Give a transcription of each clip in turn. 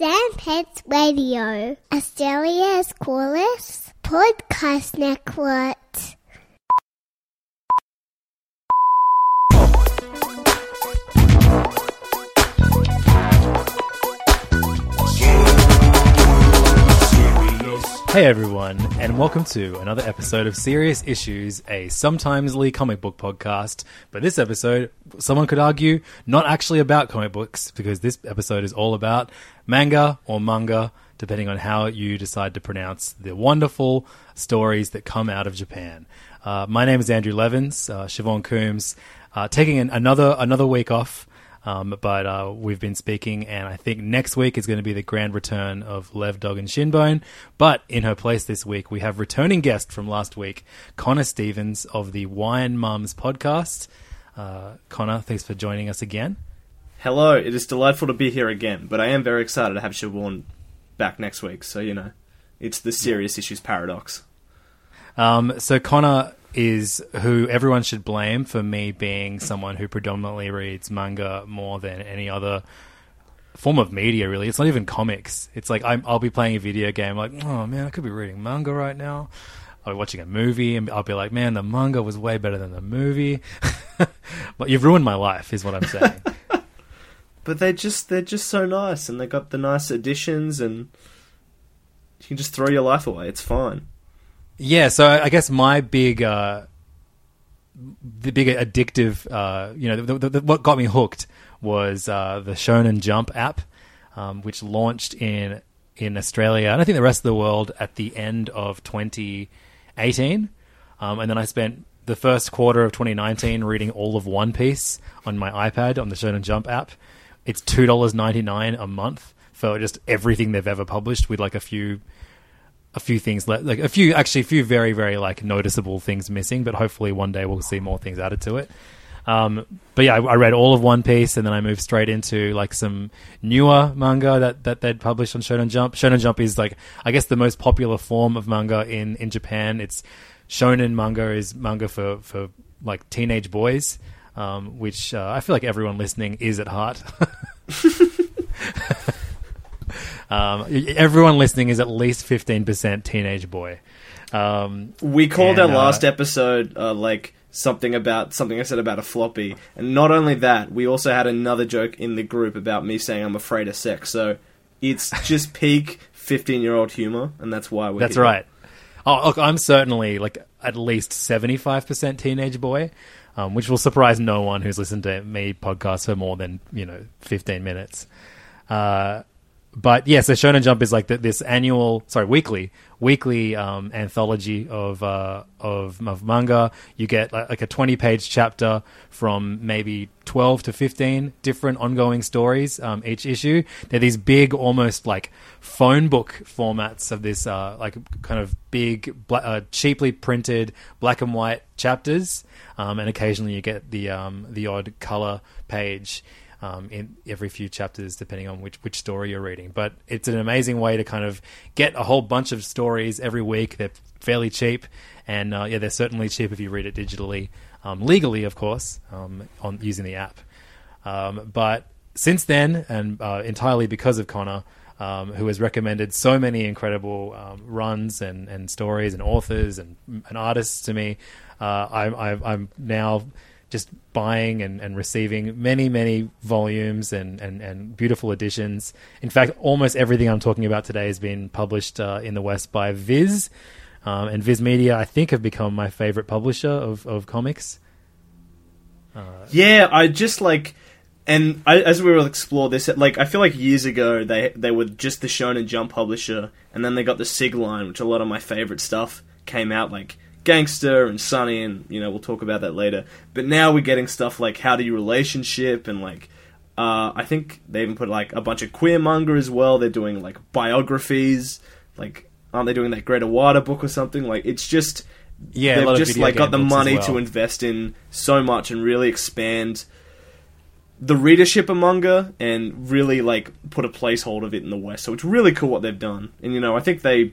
Sanspants Radio, Australia's coolest podcast network. Hey everyone, and welcome to another episode of Serious Issues, a sometimes Lee comic book podcast. But this episode, someone could argue, not actually about comic books, because this episode is all about manga or manga, depending on how you decide to pronounce the wonderful stories that come out of Japan. Uh, my name is Andrew Levins, uh, Siobhan Coombs, uh, taking an, another another week off. Um, but uh, we've been speaking, and I think next week is going to be the grand return of Lev Dog and Shinbone. But in her place this week, we have returning guest from last week, Connor Stevens of the Wine Mums podcast. Uh, Connor, thanks for joining us again. Hello, it is delightful to be here again, but I am very excited to have Siobhan back next week, so you know, it's the serious issues paradox. Um, so Connor is who everyone should blame for me being someone who predominantly reads manga more than any other form of media. Really, it's not even comics. It's like I'm, I'll be playing a video game, like, oh man, I could be reading manga right now. I'll be watching a movie, and I'll be like, man, the manga was way better than the movie. but you've ruined my life, is what I'm saying. But they're just they're just so nice, and they got the nice additions, and you can just throw your life away. It's fine. Yeah, so I guess my big, uh, the big addictive, uh, you know, the, the, the, what got me hooked was uh, the Shonen Jump app, um, which launched in in Australia and I think the rest of the world at the end of 2018, um, and then I spent the first quarter of 2019 reading all of One Piece on my iPad on the Shonen Jump app. It's two dollars ninety nine a month for just everything they've ever published, with like a few a few things le- like a few actually a few very very like noticeable things missing but hopefully one day we'll see more things added to it. Um, but yeah I, I read all of one piece and then i moved straight into like some newer manga that, that they'd published on shonen jump. Shonen jump is like i guess the most popular form of manga in, in japan. It's shonen manga is manga for, for like teenage boys um, which uh, i feel like everyone listening is at heart Um, everyone listening is at least fifteen percent teenage boy. Um, We called and, our uh, last episode uh, like something about something I said about a floppy, and not only that, we also had another joke in the group about me saying I'm afraid of sex. So it's just peak fifteen year old humor, and that's why we're That's here. right. Oh, look, I'm certainly like at least 75% teenage boy, um, which will surprise no one who's listened to me podcast for more than, you know, 15 minutes. Uh, but yeah, so Shonen Jump is like th this annual, sorry, weekly, weekly um, anthology of, uh, of of manga. You get like, like a twenty page chapter from maybe twelve to fifteen different ongoing stories um, each issue. They're these big, almost like phone book formats of this uh, like kind of big, bla- uh, cheaply printed black and white chapters, um, and occasionally you get the um, the odd color page um, in every few chapters, depending on which which story you're reading. But it's an amazing way to kind of get a whole bunch of stories every week. They're fairly cheap, and uh, yeah, they're certainly cheap if you read it digitally, um, legally, of course, um, on using the app. Um, but since then, and uh, entirely because of Connor. Um, who has recommended so many incredible um, runs and, and stories and authors and, and artists to me? Uh, I'm, I'm now just buying and, and receiving many, many volumes and, and, and beautiful editions. In fact, almost everything I'm talking about today has been published uh, in the West by Viz. Um, and Viz Media, I think, have become my favorite publisher of, of comics. Yeah, I just like, and I, as we will explore this, like I feel like years ago they they were just the Shonen Jump publisher, and then they got the Sig line, which a lot of my favorite stuff came out like Gangsta. and Sunny, and you know we'll talk about that later. But now we're getting stuff like How Do You Relationship and like. Uh, I think they even put like a bunch of queer manga as well. They're doing like biographies, like aren't they doing that Greta Water book or something? Like it's just Yeah, they've just like got the game books as money well. to invest in so much and really expand the readership of manga and really like put a placeholder of it in the West. So it's really cool what they've done. And you know, I think they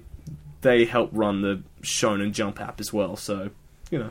they help run the Shonen Jump app as well. So you know,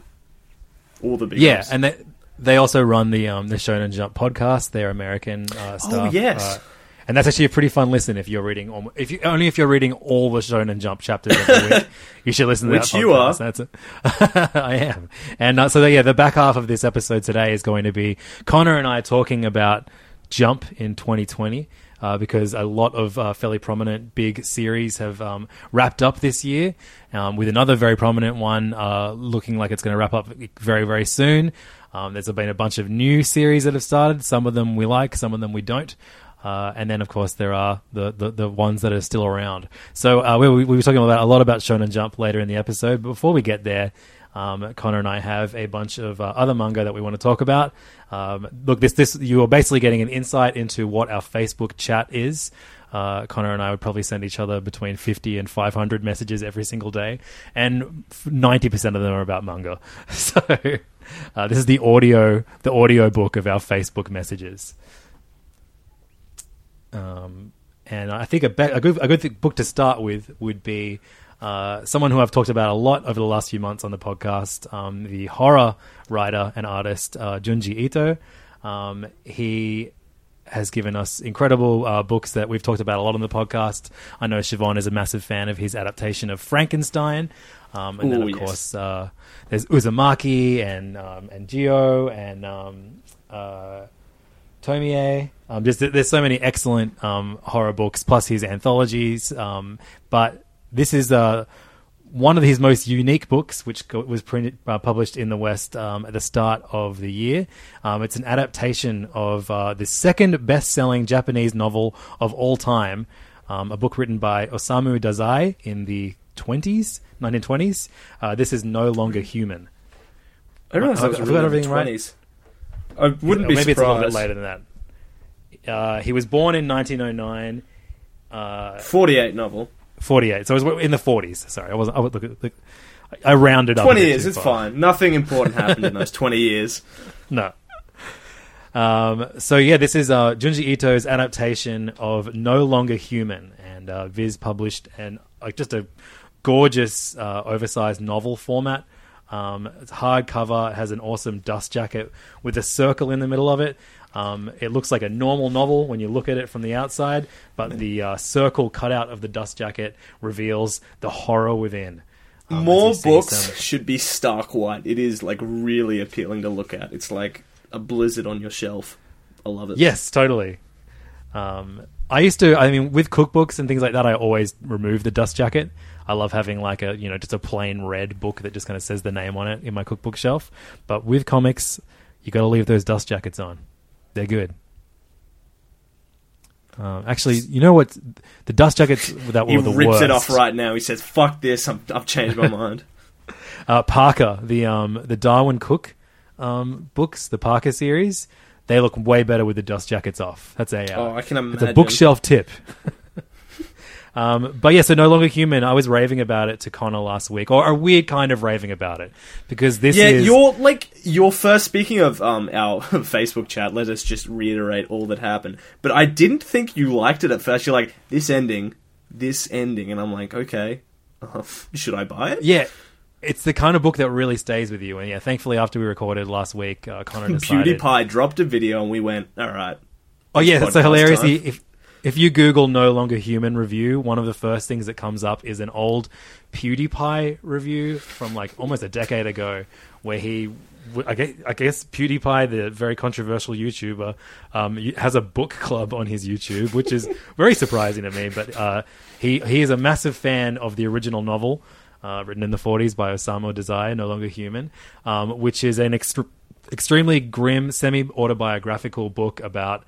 all the big Yeah, ups. and they, they also run the um, the Shonen Jump podcast. They're American uh, stuff. Oh, yes. Uh, and that's actually a pretty fun listen if you're reading almo- if you only if you're reading all the Shonen Jump chapters every week. You should listen to Which that. you are. That's it. I am. And uh, so yeah, the back half of this episode today is going to be Connor and I talking about Jump in 2020. Uh, because a lot of uh, fairly prominent big series have um, wrapped up this year, um, with another very prominent one uh, looking like it's going to wrap up very, very soon. Um, there's been a bunch of new series that have started. Some of them we like, some of them we don't. Uh, and then, of course, there are the, the, the ones that are still around. So uh, we, we were talking about a lot about Shonen Jump later in the episode. But before we get there, um, Connor and I have a bunch of uh, other manga that we want to talk about. Um, look, this this you are basically getting an insight into what our Facebook chat is. Uh, Connor and I would probably send each other between 50 and 500 messages every single day, and 90% of them are about manga. So uh, this is the audio the audio book of our Facebook messages. Um, and I think a, be- a good a good th- book to start with would be uh, someone who I've talked about a lot over the last few months on the podcast, um, the horror writer and artist uh, Junji Ito. Um, he has given us incredible uh, books that we've talked about a lot on the podcast. I know Siobhan is a massive fan of his adaptation of Frankenstein. Um, and then, of yes. course, uh, there's Uzumaki and um, and Gyo and um, uh, Tomie. Um, there's, there's so many excellent um, horror books, plus his anthologies. Um, but this is uh, one of his most unique books, which was printed, uh, published in the West um, at the start of the year. Um, it's an adaptation of uh, the second best-selling Japanese novel of all time, um, a book written by Osamu Dazai in the 20s, 1920s. Uh, this is No Longer Human. I realize I- that was I written forgot in the everything right. 20s. I wouldn't be maybe it's a little bit surprised. later than that. Uh, he was born in 1909. Uh, 48 novel. 48. So it was in the 40s. Sorry, I wasn't. I look. Look, I rounded up. 20 years, it's far. fine. Nothing important happened in those 20 years. No. Um, so yeah, this is uh, Junji Ito's adaptation of No Longer Human, and uh, Viz published and like just a gorgeous, uh, oversized novel format. Um, it's hardcover. It has an awesome dust jacket with a circle in the middle of it. Um, it looks like a normal novel when you look at it from the outside, but the uh, circle cutout of the dust jacket reveals the horror within. Um, More books some- should be stark white. It is like really appealing to look at. It's like a blizzard on your shelf. I love it. Yes, totally. Um, I used to. I mean, with cookbooks and things like that, I always remove the dust jacket. I love having like a you know just a plain red book that just kind of says the name on it in my cookbook shelf. But with comics, you got to leave those dust jackets on. They're good. Um, actually, you know what? The dust jackets that He were the rips worst. it off right now. He says, "Fuck this! I'm, I've changed my mind." uh, Parker, the um, the Darwyn Cooke um, books, the Parker series, they look way better with the dust jackets off. That's a uh, Oh, I can It's a bookshelf tip. um, but yeah, so no longer human. I was raving about it to Connor last week, or a weird kind of raving about it because this yeah, is your like your first. Speaking of um our Facebook chat, let us just reiterate all that happened. But I didn't think you liked it at first. You're like this ending, this ending, and I'm like, okay, uh, should I buy it? yeah. It's the kind of book that really stays with you, and yeah. Thankfully, after we recorded last week, uh, Connor decided. PewDiePie dropped a video, and we went, all right. Oh yeah, that's so hilarious. He, if if you Google "no longer human" review, one of the first things that comes up is an old PewDiePie review from like almost a decade ago, where he. I guess, PewDiePie, the very controversial YouTuber, um, has a book club on his YouTube, which is very surprising to me. But uh, he he is a massive fan of the original novel, uh, written in the 40s by Osamu Dazai, No Longer Human, um, which is an extre- extremely grim, semi autobiographical book about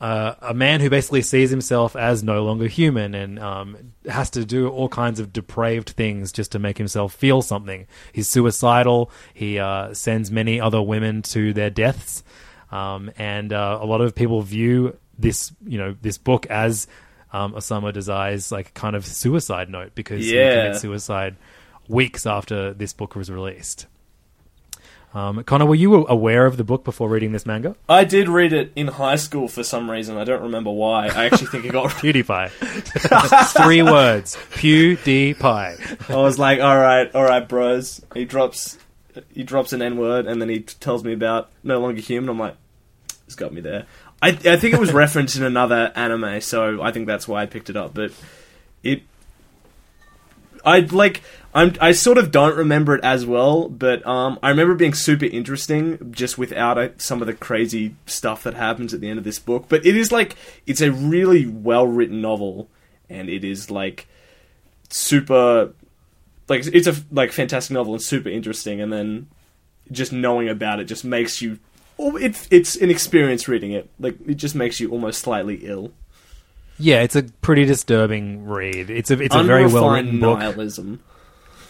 uh, a man who basically sees himself as no longer human and um, has to do all kinds of depraved things just to make himself feel something. He's suicidal. He uh, sends many other women to their deaths, um, and uh, a lot of people view this, you know, this book as um, Dazai's like kind of suicide note because he Yeah. committed suicide weeks after this book was released. Um, Connor, were you aware of the book before reading this manga? I did read it in high school for some reason. I don't remember why. I actually think it got. PewDiePie. Three words. PewDiePie. I was like, all right, all right, bros. He drops, he drops an N word, and then he t- tells me about no longer human. I'm like, it's got me there. I I think it was referenced in another anime, so I think that's why I picked it up. But it, I like. I'm, I sort of don't remember it as well, but um, I remember it being super interesting just without uh, some of the crazy stuff that happens at the end of this book. But it is like it's a really well written novel, and it is like super like it's a like fantastic novel and super interesting and then just knowing about it just makes you oh, it, it's an experience reading it like it just makes you almost slightly ill Yeah, it's a pretty disturbing read. It's a it's a very well written book. nihilism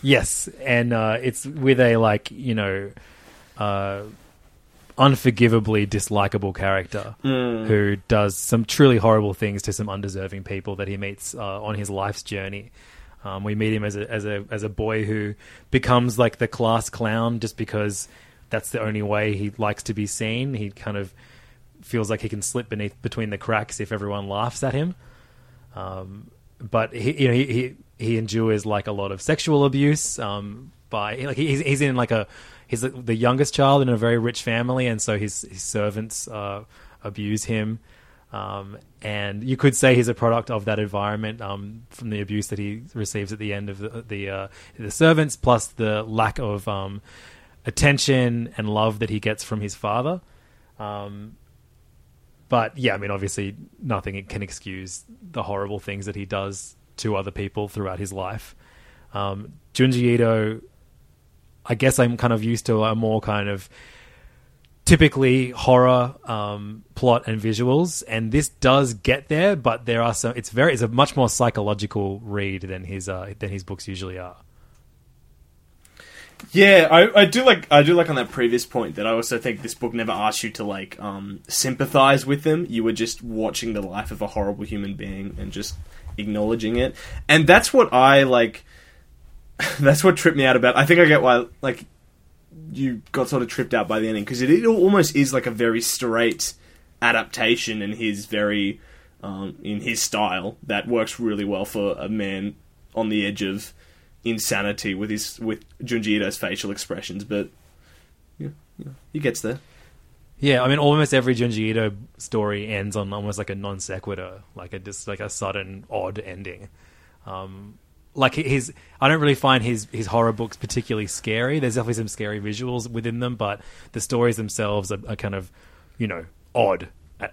Yes, and uh, it's with a like you know, uh, unforgivably dislikable character who does some truly horrible things to some undeserving people that he meets uh, on his life's journey. Um, we meet him as a as a as a boy who becomes like the class clown just because that's the only way he likes to be seen. He kind of feels like he can slip beneath between the cracks if everyone laughs at him. Um, but he, you know, he, he he endures like a lot of sexual abuse. Um, by like he's he's in like a he's the youngest child in a very rich family, and so his his servants uh, abuse him. Um, and you could say he's a product of that environment um, from the abuse that he receives at the end of the the, uh, the servants, plus the lack of um, attention and love that he gets from his father. Um, but yeah, I mean, obviously, nothing can excuse the horrible things that he does to other people throughout his life. Um, Junji Ito, I guess I'm kind of used to a more kind of typically horror um, plot and visuals, and this does get there, but there are some. It's very. It's a much more psychological read than his uh, than his books usually are. yeah I, I do like i do like on that previous point that i also think this book never asked you to like um sympathize with them you were just watching the life of a horrible human being and just acknowledging it and that's what i like that's what tripped me out about i think i get why like you got sort of tripped out by the ending because it, it almost is like a very straight adaptation in his very um, in his style that works really well for a man on the edge of insanity with his with Junji Ito's facial expressions, but yeah, yeah, he gets there. Yeah, I mean, almost every Junji Ito story ends on almost like a non sequitur, like a just like a sudden odd ending. Um, like his, I don't really find his his horror books particularly scary. There's definitely some scary visuals within them, but the stories themselves are, are kind of, you know, odd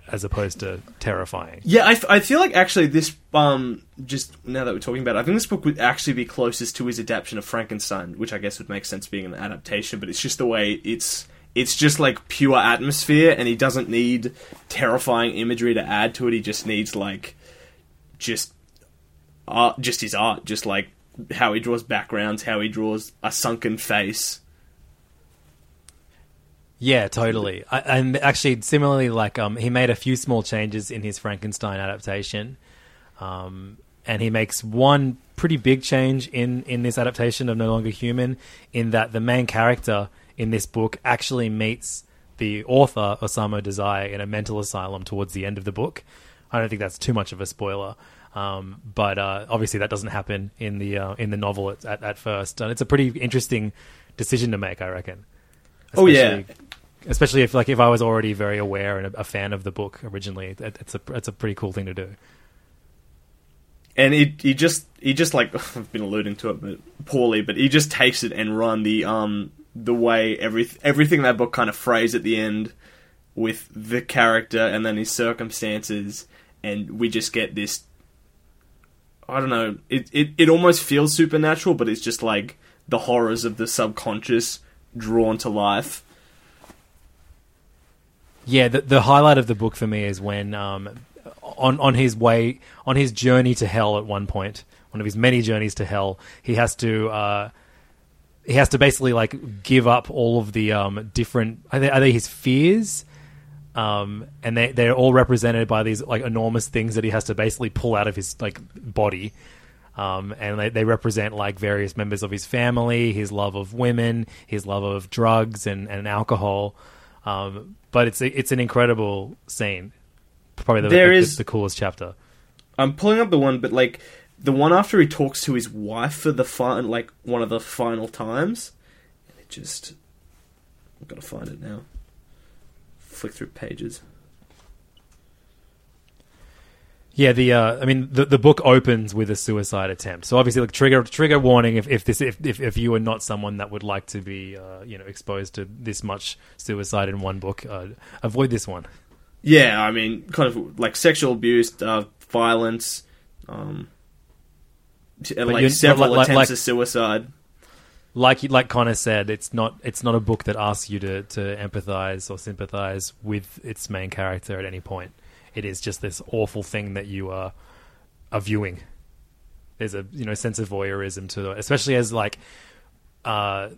as opposed to terrifying. Yeah, I, f- I feel like actually this um just now that we're talking about, it, I think this book would actually be closest to his adaptation of Frankenstein, which I guess would make sense being an adaptation, but it's just the way it's it's just like pure atmosphere, and he doesn't need terrifying imagery to add to it. He just needs like just art, just his art, just like how he draws backgrounds, how he draws a sunken face. Yeah, totally. I, and actually, similarly, like um, he made a few small changes in his Frankenstein adaptation, um, and he makes one pretty big change in in this adaptation of No Longer Human, in that the main character in this book actually meets the author Osamu Dazai in a mental asylum towards the end of the book. I don't think that's too much of a spoiler. Um, but uh, obviously, that doesn't happen in the uh, in the novel at, at, at first, and it's a pretty interesting decision to make, I reckon. Oh, yeah. Especially especially if like if I was already very aware and a, a fan of the book originally. It, it's a it's a pretty cool thing to do. and he he just he just like I've been alluding to it, but poorly. But he just takes it and run the um the way every everything that book kind of phrase at the end with the character and then his circumstances, and we just get this. I don't know. It it it almost feels supernatural, but it's just like the horrors of the subconscious drawn to life. Yeah, the, the highlight of the book for me is when, um, on on his way on his journey to hell at one point, one of his many journeys to hell, he has to uh, he has to basically like give up all of the um, different are they, are they his fears, um, and they they're all represented by these like enormous things that he has to basically pull out of his like body. Um, and they, they represent like various members of his family, his love of women, his love of drugs and, and alcohol. Um, but it's it's an incredible scene. Probably the, There the, is- the coolest chapter. I'm pulling up the one, but like the one after he talks to his wife for the final, like one of the final times. And it just, I've got to find it now. Flick through pages. Yeah, the uh, I mean the the book opens with a suicide attempt. So obviously, like trigger trigger warning if, if this if, if if you are not someone that would like to be uh, you know exposed to this much suicide in one book, uh, avoid this one. Yeah, I mean, kind of like sexual abuse, uh, violence, um, t- and But like several like- attempts like- of suicide. like like Connor said, it's not it's not a book that asks you to to empathize or sympathize with its main character at any point. It is just this awful thing that you are are viewing. There's a you know sense of voyeurism to it, especially as like uh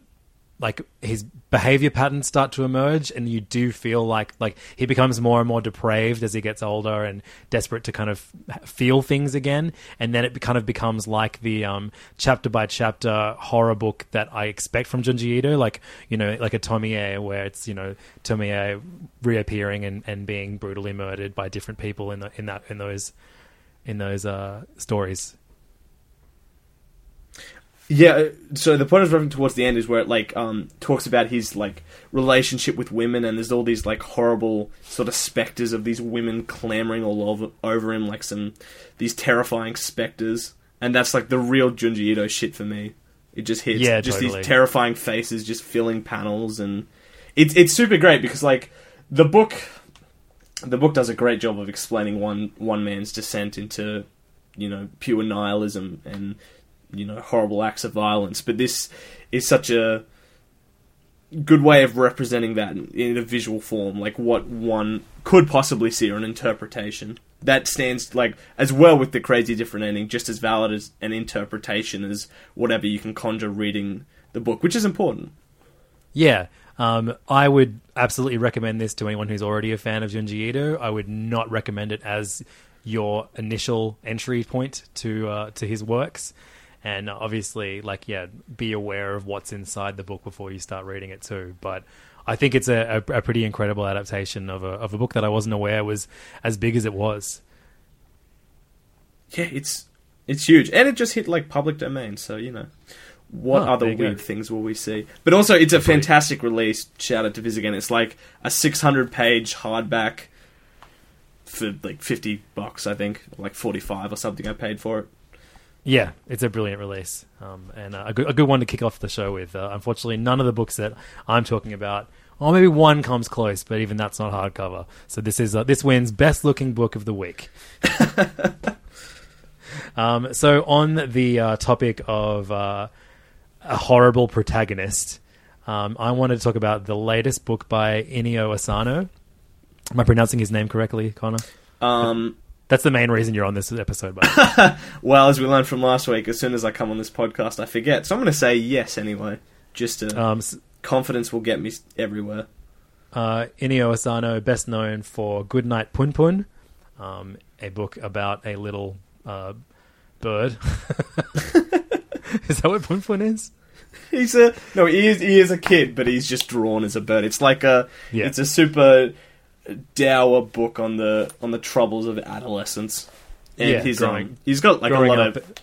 like his behavior patterns start to emerge and you do feel like like he becomes more and more depraved as he gets older and desperate to kind of feel things again. And then it kind of becomes like the um chapter by chapter horror book that I expect from Junji Ito like you know like a Tomie where it's you know Tomie reappearing and, and being brutally murdered by different people in the, in that in those in those uh stories Yeah, so the point I was referring towards the end is where it like um talks about his like relationship with women, and there's all these like horrible sort of specters of these women clamoring all over over him, like some these terrifying specters, and that's like the real Junji Ito shit for me. It just hits, Yeah, just totally. these terrifying faces just filling panels, and it's it's super great because like the book, the book does a great job of explaining one one man's descent into you know pure nihilism and you know horrible acts of violence but this is such a good way of representing that in, a visual form like what one could possibly see or an interpretation that stands like as well with the crazy different ending just as valid as an interpretation as whatever you can conjure reading the book which is important Yeah, um, I would absolutely recommend this to anyone who's already a fan of Junji Ito. I would not recommend it as your initial entry point to uh, to his works. And obviously, like, yeah, be aware of what's inside the book before you start reading it too. But I think it's a, a, a pretty incredible adaptation of a of a book that I wasn't aware was as big as it was. yeah it's it's huge. And it just hit like public domain so you know what Oh, other you go. weird things will we see? But also it's a fantastic release. Shout out to Viz again. It's like a 600 page hardback for like 50 bucks i think. Like 45 or something i paid for it Yeah, it's a brilliant release, um, and uh, a, good, a good one to kick off the show with. Uh, unfortunately, none of the books that I'm talking about, or maybe one comes close, but even that's not hardcover. So this is uh, this wins best looking book of the week. um, so on the uh, topic of uh, a horrible protagonist, um, I wanted to talk about the latest book by Inio Asano. Am I pronouncing his name correctly, Connor? um That's the main reason you're on this episode, by well as we learned from last week as soon as i come on this podcast i forget so i'm going to say yes anyway just to um, confidence will get me everywhere uh, Inio Asano, best known for Goodnight Pun Pun, um, a book about a little uh, bird. is that what Pun Pun is? He's a no. He is. He is a kid, but he's just drawn as a bird. It's like a. Yeah. It's a super dour book on the on the troubles of adolescence. And Yeah, he's growing- um, he's got like a lot up, of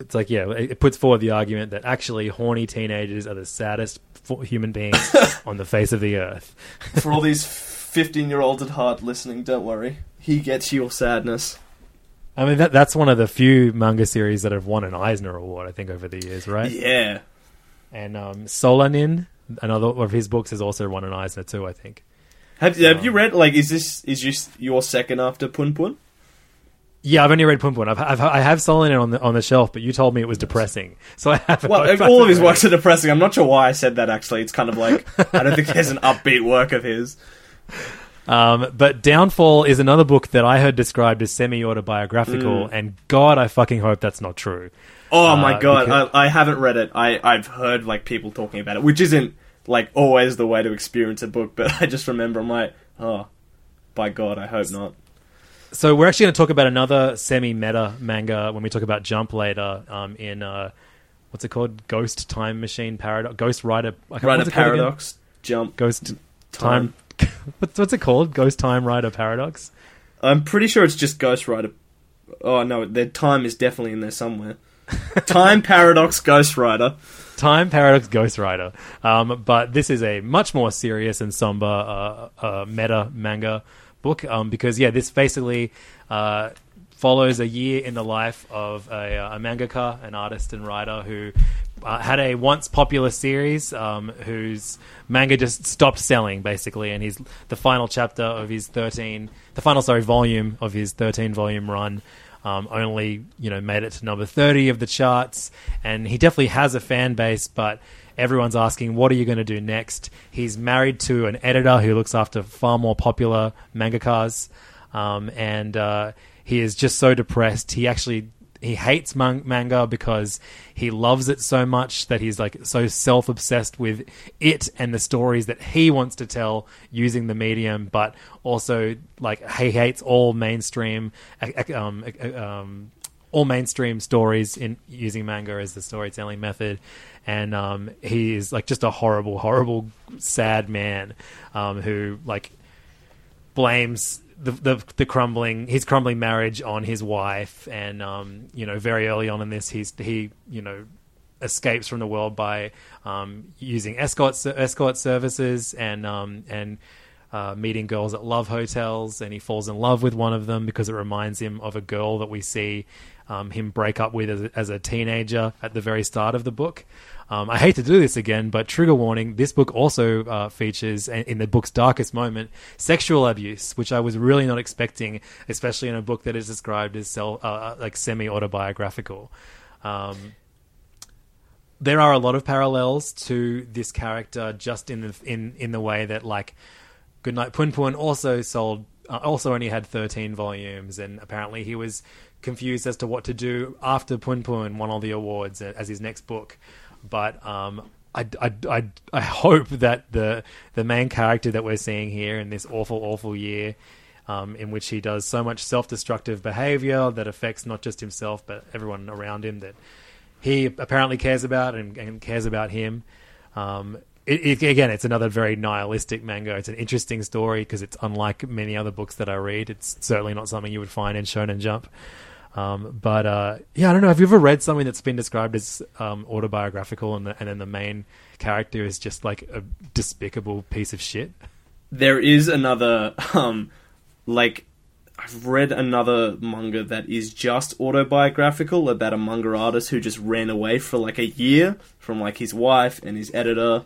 it's like yeah, it puts forward the argument that actually horny teenagers are the saddest human beings on the face of the earth. For all these 15 year olds at heart listening, don't worry. He gets your sadness. I mean, that that's one of the few manga series that have won an Eisner Award, I think, over the years, right? Yeah. And um, Solanin, another of his books, has also won an Eisner too, I think. Have, have you read, like, is this is this your second after Pun Pun? Yeah, I've only read Pun Pun. I've, I've I have on the on the shelf, but you told me it was depressing, so I haven't. Well, all of his works are depressing. I'm not sure why I said that, actually. It's kind of like, I don't think there's an upbeat work of his. Um, but Downfall is another book that I heard described as semi autobiographical, and God, I fucking hope that's not true. Oh my Uh, god, because- I, I haven't read it. I, I've heard, like, people talking about it, which isn't, like, always the way to experience a book, but I just remember, I'm like, oh, by god, I hope not. So we're actually going to talk about another semi-meta manga when we talk about Jump later. Um, in uh, what's it called? Ghost Time Machine Paradox. Ghostwriter. I can't- Right, it paradox, jump. Ghost Time. what's, what's it called? Ghost Time Rider Paradox. I'm pretty sure it's just Ghostwriter. Oh no, their time is definitely in there somewhere. time paradox Ghostwriter. Time Paradox Ghostwriter. Um, but this is a much more serious and somber uh, uh, meta manga book um, because, yeah, this basically uh, follows a year in the life of a, a mangaka, an artist and writer who uh, had a once popular series um, whose manga just stopped selling, basically, and he's the final chapter of his 13, the final, sorry, volume of his 13 volume run um, only you know made it to number 30 of the charts. And he definitely has a fan base but everyone's asking what are you going to do next? He's married to an editor who looks after far more popular mangakas. Um, and uh, he is just so depressed. He actually he hates man- manga because he loves it so much that he's like so self-obsessed with it and the stories that he wants to tell using the medium but also like he hates all mainstream um, um, all mainstream stories in using manga as the storytelling method. And um, he is like just a horrible horrible sad man um, who like blames the, the the crumbling his crumbling marriage on his wife, and um, you know very early on in this he's he you know escapes from the world by um, using escort escort services and um, and uh, meeting girls at love hotels, and he falls in love with one of them because it reminds him of a girl that we see um, him break up with as as a teenager at the very start of the book. Um, I hate to do this again, but trigger warning: this book also uh, features, in the book's darkest moment, sexual abuse, which I was really not expecting, especially in a book that is described as self, uh, like semi autobiographical. Um, there are a lot of parallels to this character, just in the in in the way that like Goodnight Pun Pun also sold, uh, also only had thirteen volumes, and apparently he was confused as to what to do after Pun Pun won all the awards as his next book. But um, I, I, I, I hope that the the main character that we're seeing here in this awful, awful year, um, in which he does so much self destructive behavior that affects not just himself but everyone around him that he apparently cares about and, and cares about him. Um, it, it, again, it's another very nihilistic manga. It's an interesting story because it's unlike many other books that I read. It's certainly not something you would find in Shonen Jump. Um, but uh, yeah, I don't know. Have you ever read something that's been described as um, autobiographical, and, the, and then the main character is just like a despicable piece of shit? There is another, um, like, I've read another manga that is just autobiographical about a manga artist who just ran away for like a year from like his wife and his editor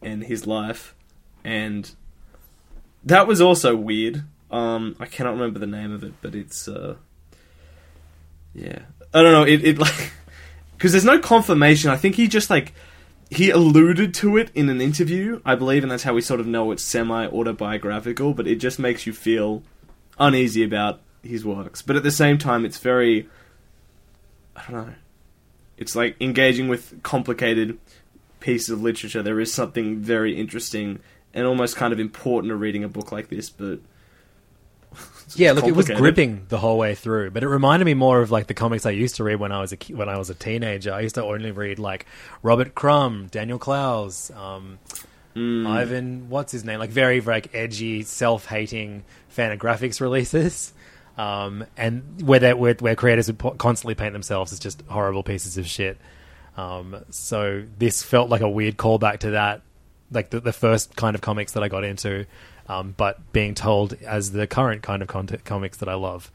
and his life. And that was also weird. Um, I cannot remember the name of it, but it's, uh, yeah. I don't know, it, it like, because there's no confirmation. I think he just like, he alluded to it in an interview, I believe, and that's how we sort of know it's semi autobiographical, but it just makes you feel uneasy about his works. But at the same time, it's very. I don't know. It's like engaging with complicated pieces of literature. There is something very interesting and almost kind of important to reading a book like this, but. Yeah, look, it was gripping the whole way through, but it reminded me more of like the comics I used to read when I was a when I was a teenager. I used to only read like Robert Crumb, Daniel Clowes, um, Hmm. Ivan, what's his name? Like very like edgy, self-hating Fantagraphics releases. um, and where they where, where creators would po- constantly paint themselves as just horrible pieces of shit. Um, so this felt like a weird callback to that, like the, the first kind of comics that I got into, um, but being told as the current kind of content comics that I love.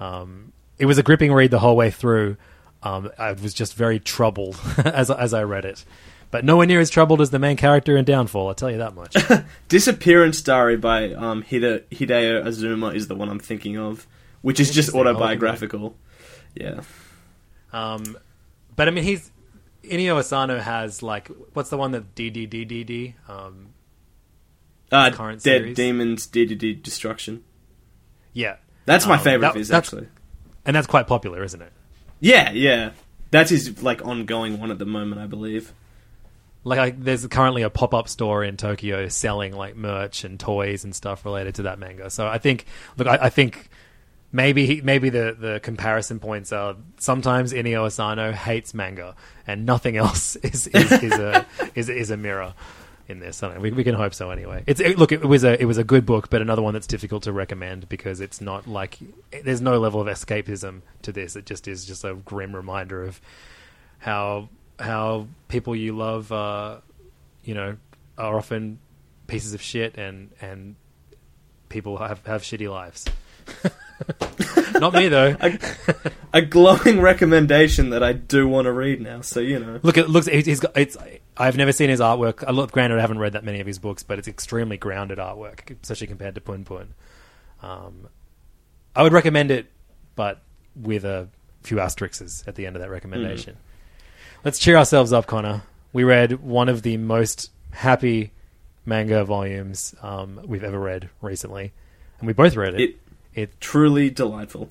Um, it was a gripping read the whole way through. Um, I was just very troubled as as I read it, but nowhere near as troubled as the main character in Downfall. I'll tell you that much. Disappearance Diary by um, Hide- Hideo Azuma is the one I'm thinking of, which is just Interesting. I'll look into it. autobiographical. Yeah. Um, but I mean, he's Inio Asano has like what's the one that DDDDD? Um, Uh, Current Dead series. Demons DDD Destruction. yeah, That's my Um, favorite that- of his, that's- actually. and that's quite popular, isn't it? Yeah, yeah. That's his like ongoing one at the moment, I believe. Like, I, there's currently a pop up store in Tokyo selling like merch and toys and stuff related to that manga. So I think, look, I, I think maybe he, maybe the, the comparison points are sometimes Inio Asano hates manga and nothing else is is, is a is, is a mirror in this. I. We, we can hope so anyway. It's it, look, it was a it was a good book, but another one that's difficult to recommend because it's not like there's no level of escapism to this. It just is just a grim reminder of how how people you love, uh, you know, are often pieces of shit and and people have have shitty lives. Not me though. A glowing recommendation that I do want to read now. So you know, Look, it looks. He's got. It's. I've never seen his artwork. I look. Granted, I haven't read that many of his books, but it's extremely grounded artwork, especially compared to Pun Pun. Um, I would recommend it, but with a few asterisks at the end of that recommendation. Let's cheer ourselves up, Connor. We read one of the most happy manga volumes um, we've ever read recently, and we both read it. It- it truly delightful.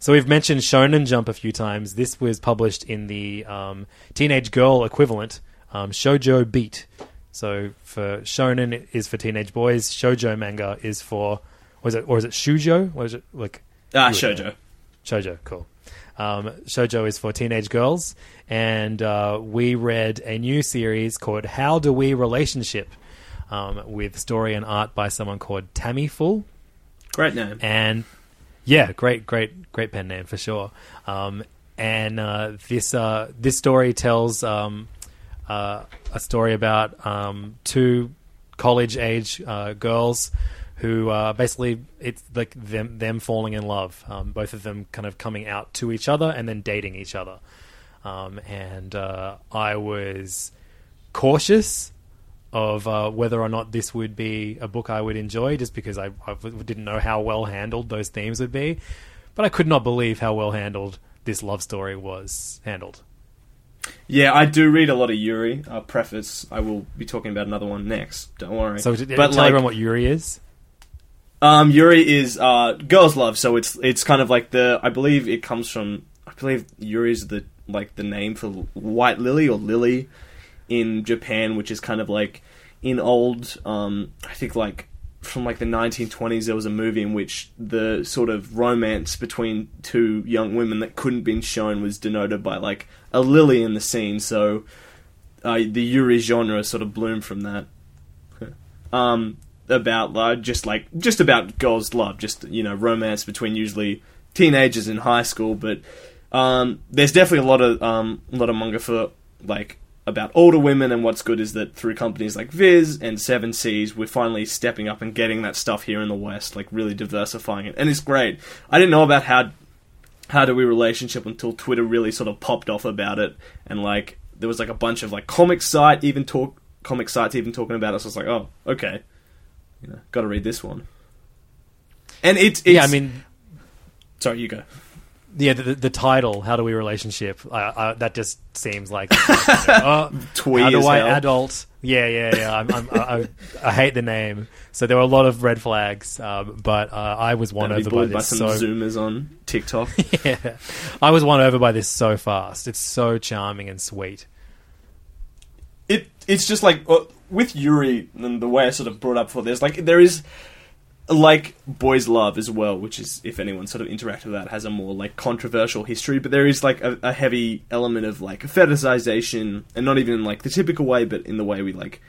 so we've mentioned Shonen Jump a few times. This was published in the um, teenage girl equivalent, um, Shoujo Beat. So for Shonen is for teenage boys. Shoujo manga is for was it or is it Shujo? Or is it like Ah, know. Shoujo. Shoujo, cool. Um, Shoujo is for teenage girls, and uh, we read a new series called "How Do We Relationship," um, with story and art by someone called Tamifull. Great name. And yeah, great, great, great pen name for sure. Um, and uh, this uh, this story tells um, uh, a story about um, two college age uh, girls who uh, basically it's like them them falling in love. Um, both of them kind of coming out to each other and then dating each other. Um, and uh, I was cautious of uh, whether or not this would be a book I would enjoy, just because I didn't know how well handled those themes would be. But I could not believe how well handled this love story was handled. Yeah, I do read a lot of Yuri. Uh, preface: I will be talking about another one next. Don't worry. So, but tell like, everyone what Yuri is. Um, Yuri is uh, girls' love, so it's it's kind of like the I believe it comes from I believe Yuri is the like the name for white lily or lily in Japan, which is kind of like in old um, I think like from like the 1920s there was a movie in which the sort of romance between two young women that couldn't been shown was denoted by like a lily in the scene. So uh, the Yuri genre sort of bloomed from that um, about uh, just like just about girls' love, just you know romance between usually teenagers in high school. But um, there's definitely a lot of um, a lot of manga for like about older women. And what's good is that through companies like Viz and Seven Seas, we're finally stepping up and getting that stuff here in the West, like really diversifying it, and it's great. I didn't know about how how do we relationship until Twitter really sort of popped off about it, and like there was like a bunch of like comic site even talk comic sites even talking about it. So I was like, oh, okay, you know, got to read this one. And it's, it's yeah, I mean, sorry, you go. Yeah, the, the, the title, "How Do We Relationship," I, I, that just seems like oh, Twee how do as I hell. adult? Yeah, yeah, yeah. I'm, I'm, I, I, I hate the name. So there were a lot of red flags, um, but uh, I was won That'd be over by bullied by this. some so Zoomers on TikTok. yeah, I was won over by this so fast. It's so charming and sweet. it it's just like uh, with Yuri and the way I sort of brought up for this, like there is like boys love as well, which is if anyone sort of interacted with that has a more like controversial history, but there is like a, a heavy element of like fetishization, and not even in like the typical way, but in the way we like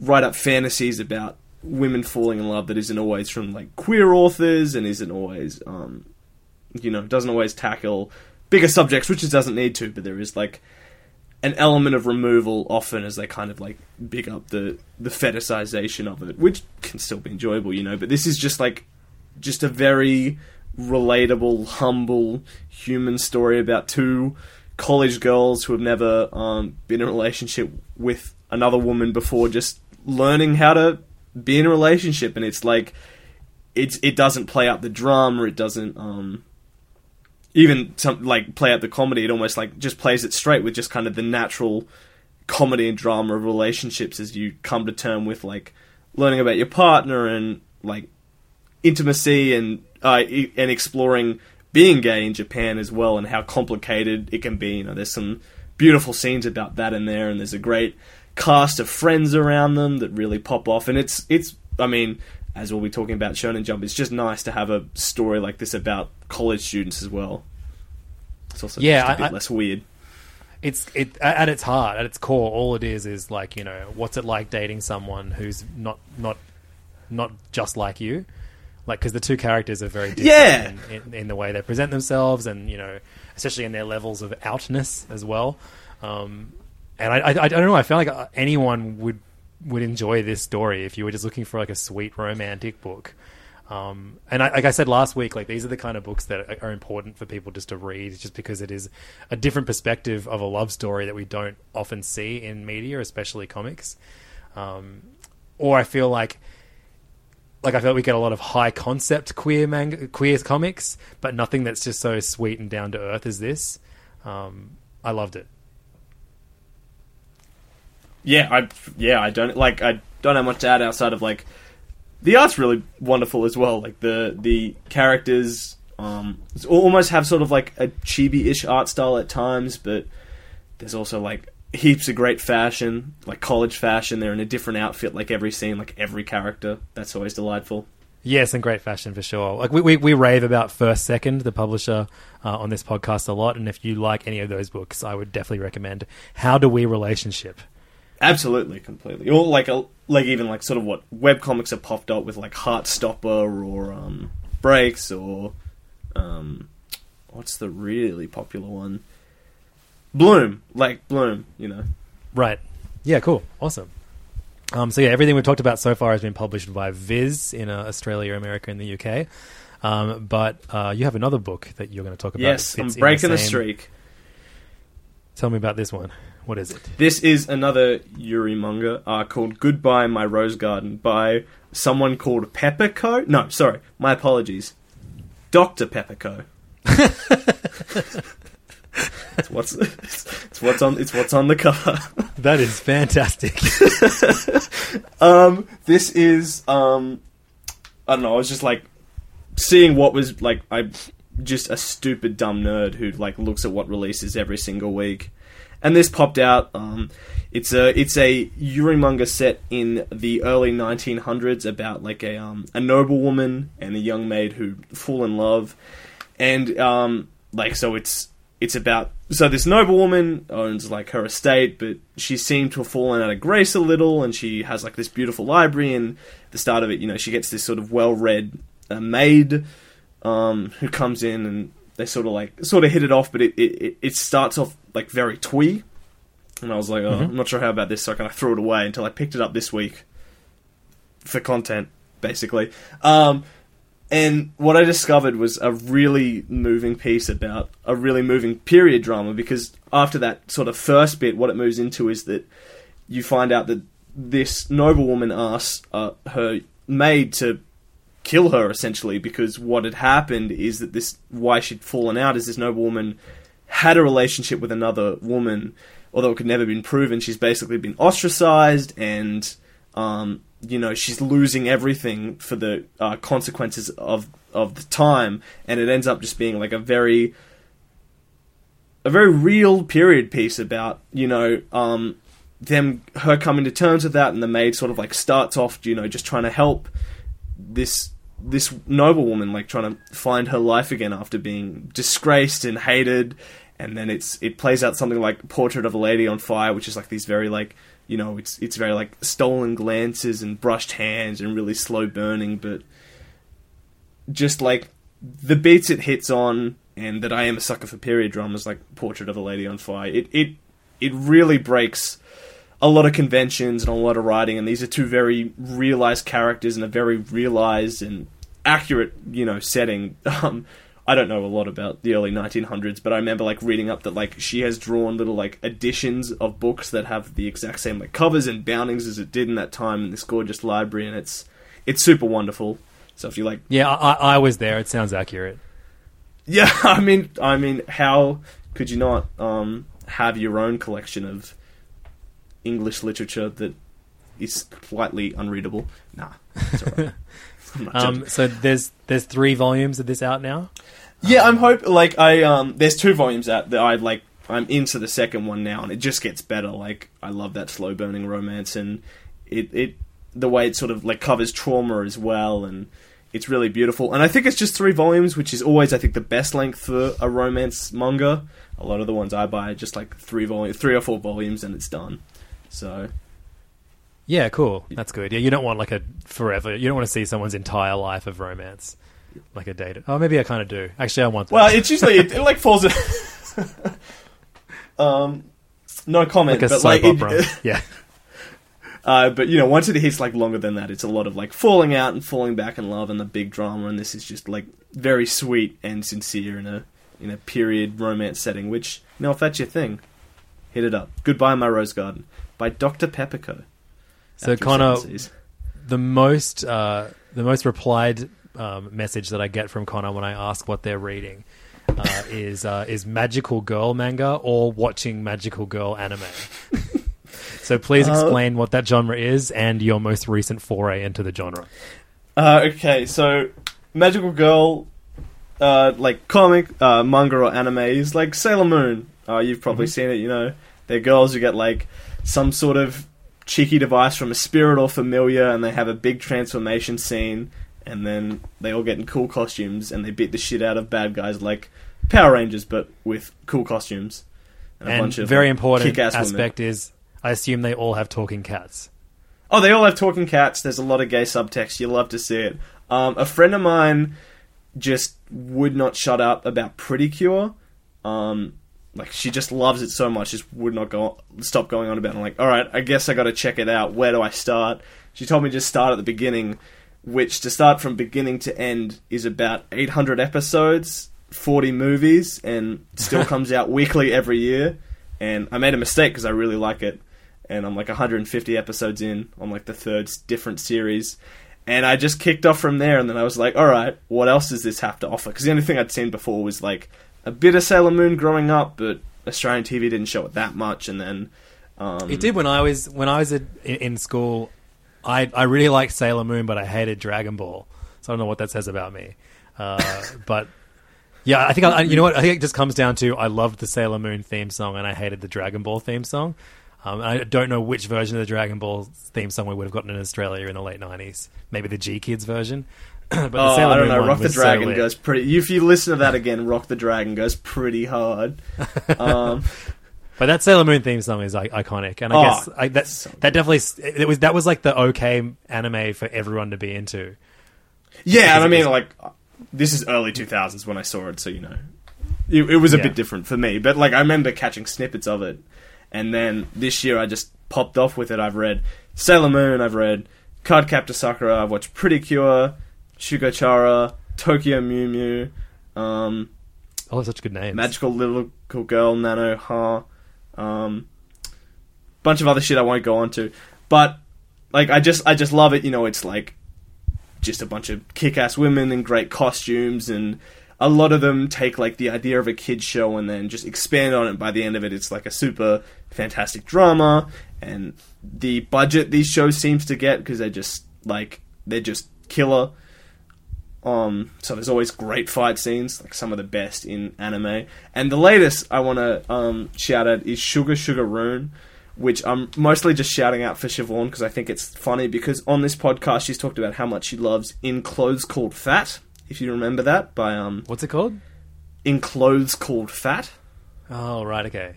write up fantasies about women falling in love that isn't always from like queer authors and isn't always um, you know doesn't always tackle bigger subjects, which it doesn't need to, but there is like an element of removal often as they kind of like big up the the fetishization of it, which can still be enjoyable, you know. But this is just like just a very relatable, humble, human story about two college girls who have never um, been in a relationship with another woman before, just learning how to be in a relationship, and it's like it's it doesn't play out the drama, it doesn't um, even some like play out the comedy. It almost like just plays it straight with just kind of the natural comedy and drama of relationships as you come to term with like learning about your partner and like intimacy and uh, and exploring being gay in Japan as well and how complicated it can be. You know, there's some beautiful scenes about that in there, and there's a great cast of friends around them that really pop off. And it's it's I mean, as we'll be talking about Shonen Jump, it's just nice to have a story like this about college students as well. It's also Yeah, just a bit I- less weird. it's it at its heart, at its core, all it is is like you know, what's it like dating someone who's not not not just like you, like because the two characters are very different Yeah. in, in, in the way they present themselves, and you know, especially in their levels of outness as well. Um, and I, I I don't know, I feel like anyone would would enjoy this story if you were just looking for like a sweet romantic book. Um, and I, like I said last week, like these are the kind of books that are- important for people just to read, just because it is a different perspective of a love story that we don't often see in media, especially comics. Um, or I feel like, like I feel like we get a lot of high concept queer manga, queer comics, but nothing that's just so sweet and down to earth as this. Um, I loved it. Yeah, I yeah I don't like I don't have much to add outside of like the art's really wonderful as well. Like the the characters um almost have sort of like a chibi-ish art style at times, but there's also like heaps of great fashion, like college fashion. They're in a different outfit like every scene, like every character. That's always delightful. Yes, and great fashion for sure. Like we, we, we rave about First Second, the publisher, uh, on this podcast a lot. And if you like any of those books, I would definitely recommend How Do We Relationship. Absolutely, completely. Or like a like even like sort of what web comics have popped up with like Heartstopper or um, Breaks or um, what's the really popular one? Bloom, like Bloom, you know. Right. Yeah, cool. Awesome. Um, so yeah, everything we've talked about so far has been published by Viz in uh, Australia, America, and the UK. Um, but uh, you have another book that you're going to talk about. Yes, I'm breaking the same- streak. Tell me about this one. What is it? This is another Yuri manga uh, called Goodbye My Rose Garden by someone called Pepperco. No, sorry, my apologies. Dr. Pepperco. it's what's it's what's on it's what's on the cover. That is fantastic. um this is um I don't know, I was just like seeing what was like I'm just a stupid dumb nerd who like looks at what releases every single week. And this popped out um it's a it's a Yuri manga set in the early 1900s about like a um a noblewoman and a young maid who fall in love. And um like so it's it's about so this noblewoman owns like her estate but she seemed to have fallen out of grace a little and she has like this beautiful library and the start of it you know she gets this sort of well-read uh, maid um who comes in and they sort of like sort of hit it off but it it, it starts off like very twee and I was like, oh, I'm not sure how about this, so I kind of threw it away until I picked it up this week for content, basically. Um, and what I discovered was a really moving piece about a really moving period drama because after that sort of first bit, what it moves into is that you find out that this noblewoman asks uh, her maid to kill her essentially because what had happened is that this why she'd fallen out is this noblewoman had a relationship with another woman, although it could never been proven. She's basically been ostracized, and um, you know she's losing everything for the uh, consequences of of the time, and it ends up just being like a very a very real period piece about you know um, them her coming to terms with that, and the maid sort of like starts off you know just trying to help this this noblewoman like trying to find her life again after being disgraced and hated and then it's it plays out something like portrait of a lady on fire which is like these very like you know, it's it's very like stolen glances and brushed hands and really slow burning, but just like the beats it hits on, and that I am a sucker for period dramas like Portrait of a Lady on Fire. It it it really breaks a lot of conventions and a lot of writing, and these are two very realized characters in a very realized and accurate, you know, setting. Um, I don't know a lot about the early 1900s, but I remember like reading up that like she has drawn little like editions of books that have the exact same like covers and boundings as it did in that time in this gorgeous library, and it's it's super wonderful. So if you like, Yeah, I, I was there. It sounds accurate. yeah, I mean, I mean, how could you not um, have your own collection of English literature that is slightly unreadable? Nah, it's alright. I'm not judging. Um, so there's there's three volumes of this out now. Yeah, I'm hope like I um there's two volumes out that I like I'm into the second one now and it just gets better. Like I love that slow burning romance and it it the way it sort of like covers trauma as well and it's really beautiful. And I think it's just three volumes, which is always I think the best length for a romance manga. A lot of the ones I buy are just like three volume three or four volumes and it's done. So Yeah, cool. That's good. Yeah, you don't want like a forever. You don't want to see someone's entire life of romance, like a dated. Oh, maybe I kind of do. Actually, I want that. Well, it's usually it, it like falls. um, no comment, like a but soap like it- opera. yeah. Uh, but you know, once it hits like longer than that, it's a lot of like falling out and falling back in love and the big drama. And this is just like very sweet and sincere in a in a period romance setting. Which you know, if that's your thing, hit it up. Goodbye, my rose garden by Doctor Pepperco. So Connor, the most uh, the most replied um, message that I get from Connor when I ask what they're reading uh, is uh, is magical girl manga or watching magical girl anime. so please explain what that genre is and your most recent foray into the genre. Uh, okay, so Magical Girl, uh, like comic, uh, manga or anime is like Sailor Moon. Uh, you've probably seen it, you know. They're girls who get like some sort of cheeky device from a spirit or familiar, and they have a big transformation scene, and then they all get in cool costumes and they beat the shit out of bad guys like Power Rangers, but with cool costumes. And a And bunch of, very important kick-ass women. aspect is I assume they all have talking cats. Oh, they all have talking cats. There's a lot of gay subtext. You love to see it. Um, a friend of mine just would not shut up about Pretty Cure. Um, like she just loves it so much, just would not go stop going on about. it. I'm like, all right, I guess I got to check it out. Where do I start? She told me just start at the beginning, which to start from beginning to end is about 800 episodes, 40 movies, and still comes out weekly every year. And I made a mistake because I really like it and I'm like 150 episodes in on like the third different series. And I just kicked off from there, and then I was like, all right, what else does this have to offer? Because the only thing I'd seen before was like a bit of Sailor Moon growing up, but Australian TV didn't show it that much. And then, um, It did when I was when I was in, in school. I I really liked Sailor Moon, but I hated Dragon Ball. So I don't know what that says about me. Uh, but yeah, I think I, you know what I think it just comes down to I loved the Sailor Moon theme song and I hated the Dragon Ball theme song. Um, I don't know which version of the Dragon Ball theme song we would have gotten in Australia in the late nineties. Maybe the G Kids version. but the oh, Sailor I don't Moon know. Rock the was so Dragon goes pretty. If you listen to that again, Rock the Dragon goes pretty hard. Um, But that Sailor Moon theme song is like, iconic, and I Oh, guess I, that's that definitely it was that was like the okay anime for everyone to be into. Yeah, and I mean, was- like, this is early 2000s when I saw it, so, you know, it, it was a Yeah. bit different for me. But, like, I remember catching snippets of it. And then this year I just popped off with it. I've read Sailor Moon, I've read Card Captor Sakura, I've watched Pretty Cure, Shugochara, Tokyo Mew Mew, um, Oh, such good names. Magical Little Girl, Nanoha, um, bunch of other shit I won't go on to. But, like, I just, I just love it. You know, it's like, just a bunch of kick-ass women in great costumes and a lot of them take like the idea of a kids show and then just expand on it by the end of it it's like a super fantastic drama and the budget these shows seems to get because they're just like they're just killer um so there's always great fight scenes like some of the best in anime and the latest i want to um shout out is sugar sugar rune which I'm mostly just shouting out for Siobhan because I think it's funny because on this podcast she's talked about how much she loves In Clothes Called Fat. If you remember that by um What's it called? In Clothes Called Fat. Oh, right, okay.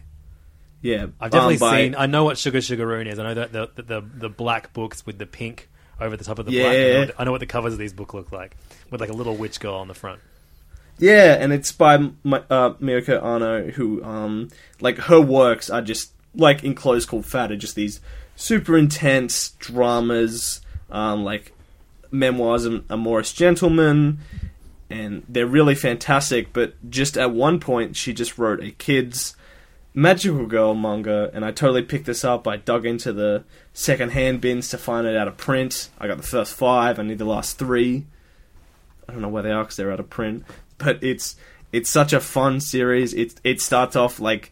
Yeah, I've definitely um, by- seen. I know what Sugar Sugaroon is. I know that the the the black books with the pink over the top of the black. I know, Yeah. what, I know what the covers of these books look like, with like a little witch girl on the front. Yeah, and it's by my, uh, Moyoco Anno, who, um, like, her works are just, like, in Clothes Called Fat, are just these super intense dramas, um, like, memoirs of a Morris gentleman, and they're really fantastic, but just at one point, she just wrote a kid's Magical Girl manga, and I totally picked this up. I dug into the second-hand bins to find it out of print. I got the first five, I need the last three. I don't know where they are because they're out of print. But it's it's such a fun series. It it starts off like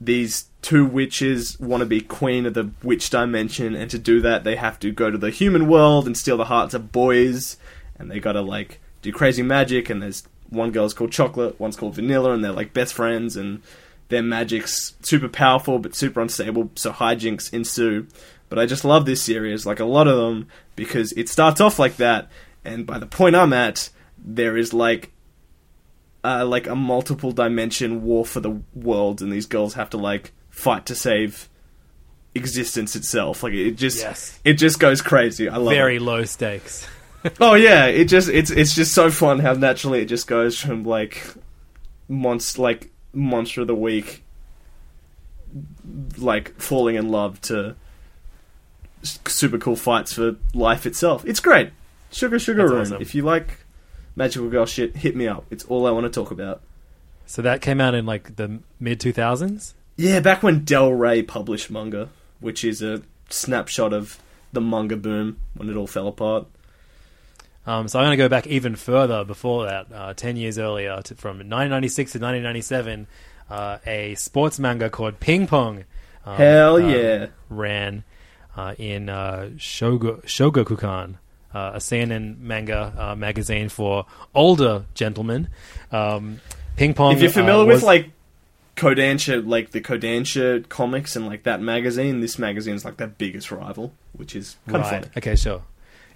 these two witches want to be queen of the witch dimension, and to do that, they have to go to the human world and steal the hearts of boys, and they gotta like do crazy magic. And there's one girl's called Chocolate, one's called Vanilla, and they're like best friends, and their magic's super powerful but super unstable, so hijinks ensue. But I just love this series, like a lot of them, because it starts off like that, and by the point I'm at, there is like uh, like a multiple dimension war for the world, and these girls have to like fight to save existence itself. Like it just Yes. it just goes crazy. I love Very it. low stakes. Oh yeah, it just it's it's just so fun how naturally it just goes from like monster like monster of the week like falling in love to super cool fights for life itself. It's great. Sugar Sugar That's Room. awesome. If you like magical girl shit, hit me up. It's all I want to talk about. So that came out in like the mid two thousands. Yeah, back when Del Rey published manga, which is a snapshot of the manga boom when it all fell apart. Um, so I'm going to go back even further before that, uh, 10 years earlier, to, from 1996 to 1997, uh, a sports manga called Ping Pong. Um, Hell uh, yeah. ran uh, in uh, Shogo, Shogakukan, uh, a seinen manga uh, magazine for older gentlemen. Um, Ping Pong. If you're uh, familiar was- with like Kodansha, like the Kodansha comics and like that magazine, this magazine's like their biggest rival, which is kind of Right. funny. Okay, sure.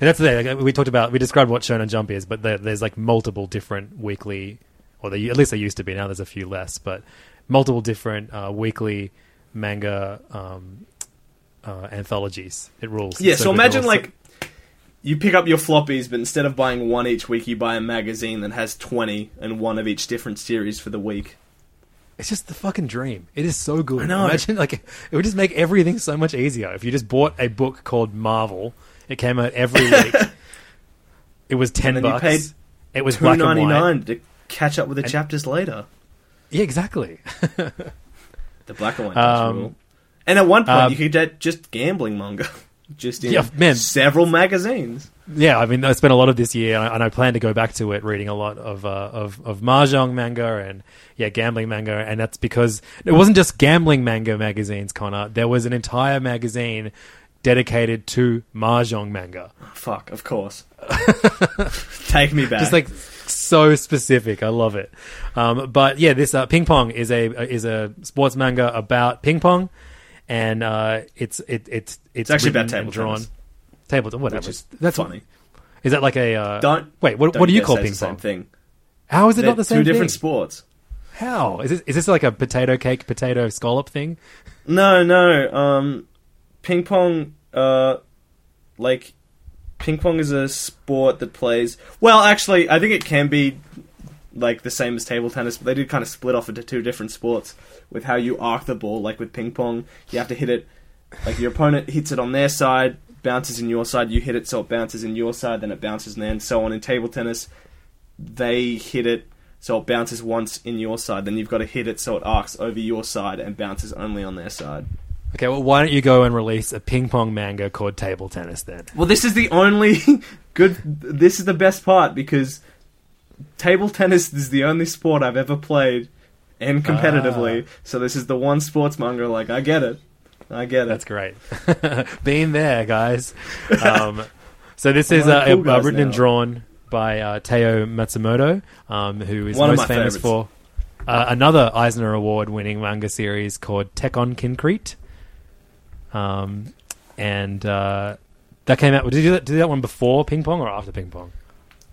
And that's the thing. Like, we talked about, we described what Shonen Jump is, but there, there's like multiple different weekly, or they, at least there used to be. Now there's a few less, but multiple different uh, weekly manga um, uh, anthologies. It rules. Yeah, It's so imagine like you pick up your floppies, but instead of buying one each week, you buy a magazine that has twenty and one of each different series for the week. it's just the fucking dream. It is so good. I know. Imagine like it would just make everything so much easier if you just bought a book called Marvel. It came out every week. it was ten And then you bucks. paid it was Two and ninety nine to catch up with the chapters later. Yeah, exactly. The black and white Um, rule. And at one point, um, you could get just gambling manga, just in Yeah, man. several magazines. Yeah, I mean, I spent a lot of this year, and I, and I plan to go back to it, reading a lot of uh, of of mahjong manga and yeah, gambling manga, and that's because it wasn't just gambling manga magazines, Connor. There was an entire magazine dedicated to mahjong manga, Fuck, of course. Take me back. just like so specific. I love it. Um, but yeah, this uh, ping pong is a is a sports manga about ping pong, and uh, it's it, it's it's actually about table drawn. tennis. Table, whatever. That's funny. Is that like a uh, Don't wait? What, don't what do you call ping pong? Same thing. How is it They're not the same two different thing? sports. How is this? Is this like a potato cake, potato scallop thing? No, no. Um, ping pong. Uh, like ping pong is a sport that plays. Well, actually, I think it can be like the same as table tennis, but they do kind of split off into two different sports with how you arc the ball. Like with ping pong, you have to hit it. Like your opponent hits it on their side, bounces in your side. You hit it, so it bounces in your side, then it bounces, and then so on. In table tennis, they hit it so it bounces once in your side. Then you've got to hit it so it arcs over your side and bounces only on their side. Okay, well, why don't you go and release a ping pong manga called Table Tennis then? Well, this is the only good. This is the best part because table tennis is the only sport I've ever played and competitively. So this is the one sports manga. Like I get it, I get it. That's great. Been there, guys. Um, so this is uh, cool uh, written and drawn by uh, Teo Matsumoto, um, who is One most famous favorites. for uh, another Eisner Award-winning manga series called Tekkonkinkreet. Um, and uh, that came out. Did you do that, did you do that one before Ping Pong or after Ping Pong?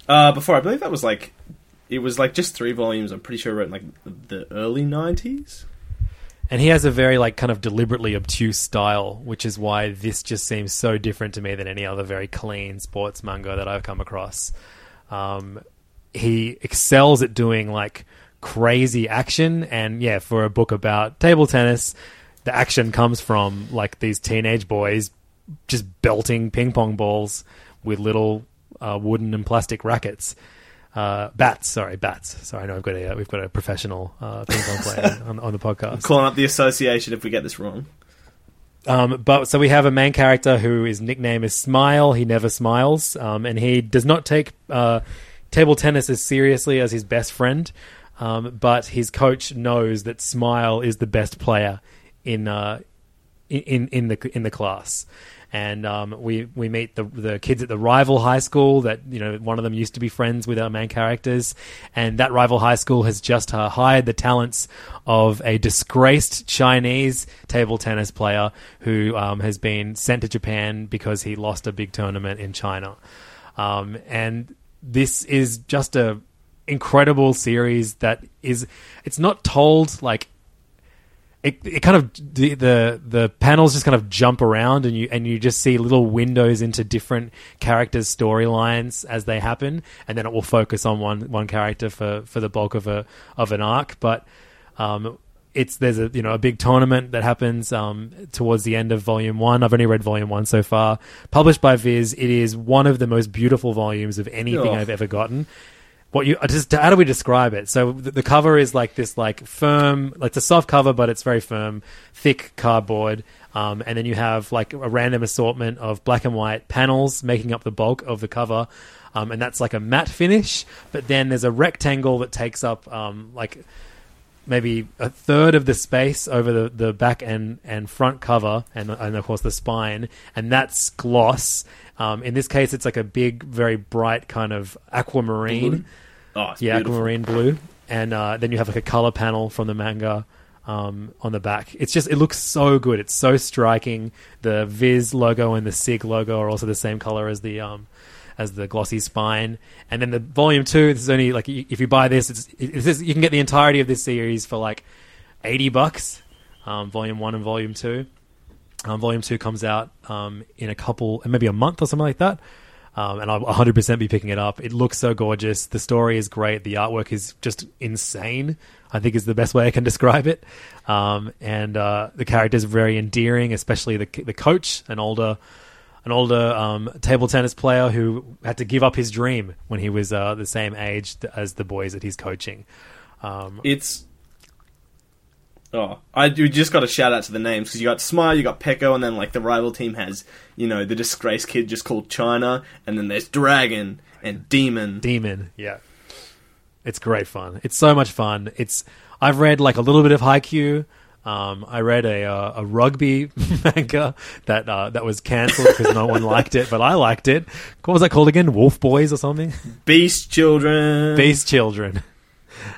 Uh, before I believe that was like, it was like just three volumes. I'm pretty sure written like the early '90s. and he has a very like kind of deliberately obtuse style, which is why this just seems so different to me than any other very clean sports manga that I've come across. Um, he excels at doing like crazy action, and yeah, for a book about table tennis, the action comes from like these teenage boys just belting ping pong balls with little uh, wooden and plastic rackets. Uh, bats, sorry, bats. Sorry, I know we've got a we've got a professional uh, ping pong player on, on the podcast. Calling up the association if we get this wrong. Um, but so we have a main character who his nickname is Smile. He never smiles, um, and he does not take uh, table tennis as seriously as his best friend. Um, but his coach knows that Smile is the best player in uh, in in the in the class. And um, we we meet the the kids at the rival high school that you know one of them used to be friends with our main characters, and that rival high school has just uh, hired the talents of a disgraced Chinese table tennis player who um, has been sent to Japan because he lost a big tournament in China, um, and this is just a incredible series that is it's not told like it, it kind of the, the the panels just kind of jump around and you and you just see little windows into different characters storylines as they happen and then it will focus on one one character for for the bulk of a of an arc but um it's there's a you know a big tournament that happens um, towards the end of volume one. I've only read volume one so far. Published by Viz, it is one of the most beautiful volumes of anything Oh. I've ever gotten. What you just how do we describe it? So the, the cover is like this like firm, like it's a soft cover, but it's very firm, thick cardboard. Um, and then you have like a random assortment of black and white panels making up the bulk of the cover. Um, and that's like a matte finish. But then there's a rectangle that takes up um, like maybe a third of the space over the, the back and, and front cover, and, and of course the spine, and that's gloss. Um, in this case, it's like a big, very bright kind of aquamarine. Oh, it's Yeah, beautiful. aquamarine blue, and uh, then you have like a color panel from the manga um, on the back. It's just it looks so good. It's so striking. The Viz logo and the Sig logo are also the same color as the um, as the glossy spine. And then the volume two. This is only like if you buy this, it's, it's this, you can get the entirety of this series for like eighty bucks. Um, volume one and volume two. Um, volume two comes out um, in a couple, maybe a month or something like that. Um, and I'll 100% be picking it up. It looks so gorgeous. The story is great. The artwork is just insane. I think is the best way I can describe it. Um, and uh, the characters are very endearing, especially the the coach, an older an older um, table tennis player who had to give up his dream when he was uh, the same age as the boys that he's coaching. Um, It's. Oh, I you just got a shout out to the names because you got Smile, you got Pecco, and then like the rival team has you know the disgraced kid just called China, and then there's Dragon and Demon. Demon, yeah. It's great fun. It's so much fun. It's I've read like a little bit of Haikyuu. Um, I read a uh, a rugby manga that uh, that was cancelled because no one liked it, but I liked it. What was that called again? Wolf Boys or something? Beast Children. Beast Children.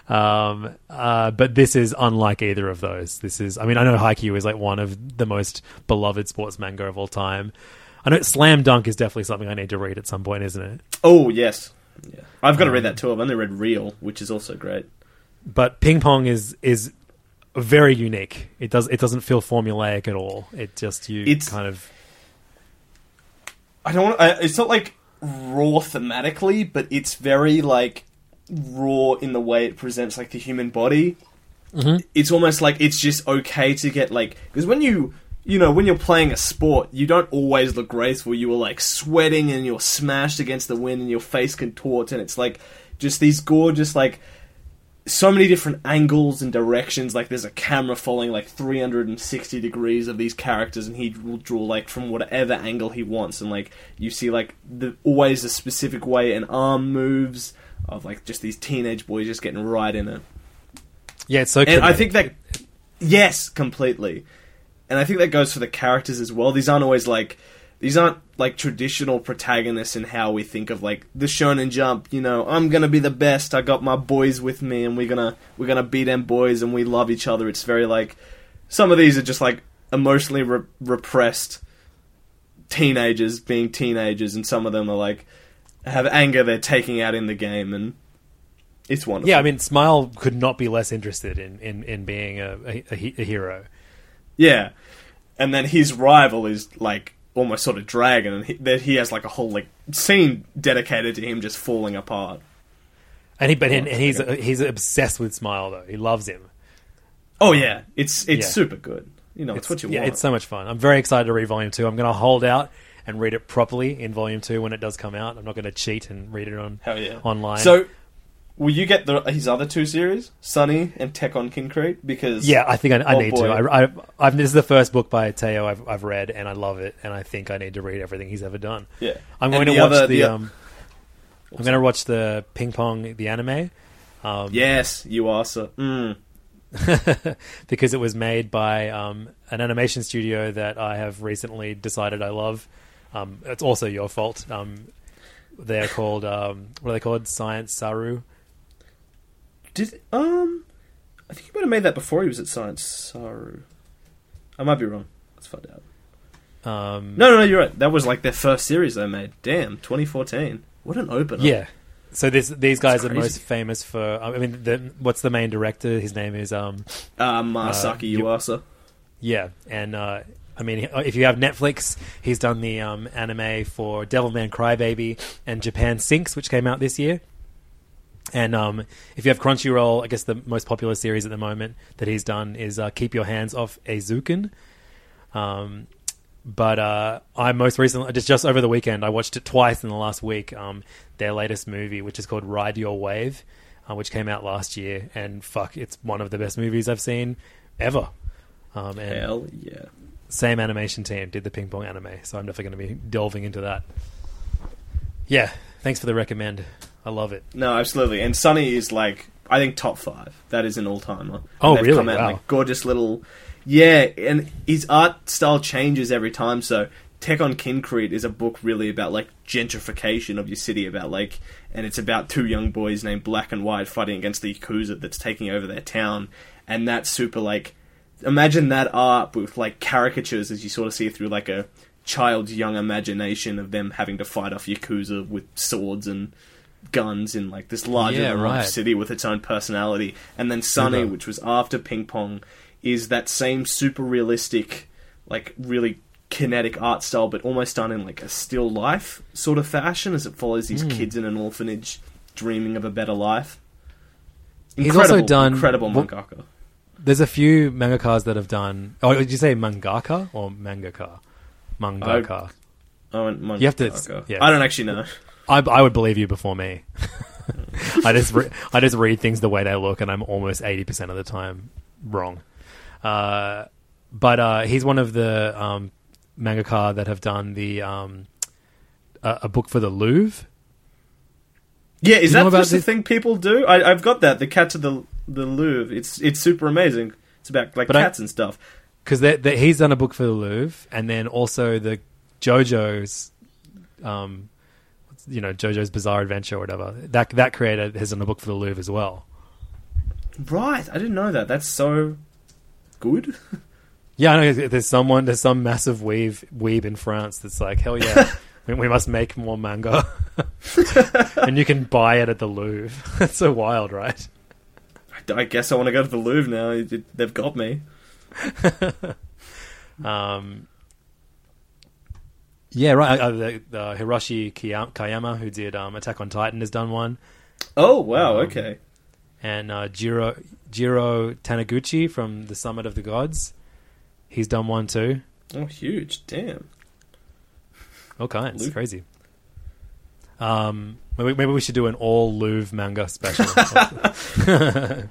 Um, uh, but this is unlike either of those. This is, I mean, I know Haikyuu is like one of the most beloved sports manga of all time. I know Slam Dunk is definitely something I need to read at some point, isn't it? Oh yes, yeah. I've got to read that too. I've only read Real, which is also great. but ping pong is is very unique. It does it doesn't feel formulaic at all. It just you It's- kind of I don't. Want, I, it's not like raw thematically, but it's very like raw in the way it presents like the human body. Mm-hmm. It's almost like it's just okay to get like because when you you know when you're playing a sport, you don't always look graceful. You are like sweating and you're smashed against the wind and your face contorts and it's like just these gorgeous like so many different angles and directions. Like there's a camera following like 360 degrees of these characters, and he will draw like from whatever angle he wants. And like you see like the always a specific way an arm moves of like just these teenage boys just getting right in it. yeah. It's so. And I think that yes, completely. And I think that goes for the characters as well. These aren't always like these aren't like traditional protagonists in how we think of like the Shonen Jump. You know, I'm gonna be the best. I got my boys with me, and we're gonna we're gonna beat them boys, and we love each other. It's very like some of these are just like emotionally re- repressed teenagers being teenagers, and some of them are like have anger they're taking out in the game, and It's wonderful. Yeah, I mean, Smile could not be less interested in in, in being a, a, a hero. Yeah, and then his rival is like almost sort of Dragon, and he, that he has like a whole like scene dedicated to him just falling apart. And he, but and, oh, and he's uh, he's obsessed with Smile though. He loves him. Oh yeah, it's it's Yeah. super good. You know, it's, what you yeah, want. it's so much fun. I'm very excited to read Volume Two. I'm going to hold out and read it properly in Volume Two when it does come out. I'm not going to cheat and read it on Hell yeah. online. So, will you get the his other two series, Sunny and Tekkonkinkreet? Because yeah, I think I, I Oh, need boy. to. I, I, I've, this is the first book by Teo I've, I've read, and I love it. And I think I need to read everything he's ever done. Yeah. I'm And going to the watch other- the. the- um, I'm going to watch the Ping Pong the anime. Um, yes, you are so. Mm. because it was made by um, an animation studio that I have recently decided I love. Um, it's also your fault. Um, they're called um, what are they called? Science Saru. Did um, I think he might have made that before he was at Science Saru. I might be wrong. Let's find out. Um, No, no, no, you're right. That was like their first series they made. Damn, 2014. What an opener. Yeah. So this, these guys are most famous for. I mean, the, what's the main director? His name is um, Uh, Masaaki you- Yuasa. yeah, and uh, I mean, if you have Netflix, he's done the um, anime for Devilman Crybaby and Japan Sinks, which came out this year. And um, if you have Crunchyroll, I guess the most popular series at the moment that he's done is uh, Keep Your Hands Off Eizouken. Um, but uh, I most recently, just just over the weekend, I watched it twice in the last week. Um, their latest movie, which is called Ride Your Wave, uh, which came out last year, and fuck, it's one of the best movies I've seen ever. Um, and Hell yeah. Same animation team did the ping pong anime, so I'm definitely going to be delving into that. Yeah, thanks for the recommend. I love it. No, absolutely. And Sunny is like, I think top five. That is an all timer. Oh, they've really? Come out Wow. like gorgeous little. Yeah, and his art style changes every time. So Tekkonkinkreet is a book really about like gentrification of your city, about like, and it's about two young boys named Black and White fighting against the yakuza that's taking over their town, and that's super like. Imagine that art with like caricatures as you sort of see through like a child's young imagination of them having to fight off yakuza with swords and guns in like this larger Yeah, right. city with its own personality. And then Sunny, which was after Ping Pong, is that same super realistic, like really kinetic art style, but almost done in like a still life sort of fashion as it follows these hmm. kids in an orphanage dreaming of a better life. He's also done- incredible well- mangaka. There's a few mangakas that have done. Oh, did you say mangaka or mangaka? Mangaka. I went mangaka. You have to- yeah. I don't actually know. I, I would believe you before me. I just re- I just read things the way they look, and I'm almost eighty percent of the time wrong. Uh, but uh, he's one of the um, mangaka that have done the um, a, a book for the Louvre. Yeah, is You that just the thing people do? I, I've got that. The Cats of the the Louvre. It's it's super amazing. It's about like But I- cats and stuff. because he's done a book for the Louvre, and then also the JoJo's, um, you know, JoJo's Bizarre Adventure or whatever. That that creator has done a book for the Louvre as well. Right, I didn't know that. That's so good. Yeah, I know. There's someone, there's some massive weeb weeb in France that's like, hell yeah, we, we must make more manga, and you can buy it at the Louvre. That's so wild, right? I guess I want to go to the Louvre now. It- it- They've got me. Um, yeah, right. Uh, the, the Hiroshi Kiya- Kayama, who did um, Attack on Titan, has done one. Oh wow, Um, okay. and uh, Jiro Jiro Taniguchi from the Summit of the Gods. He's done one too. Oh, huge. Damn. All kinds, Louvre. crazy. Um, maybe, maybe we should do an all Louvre manga special.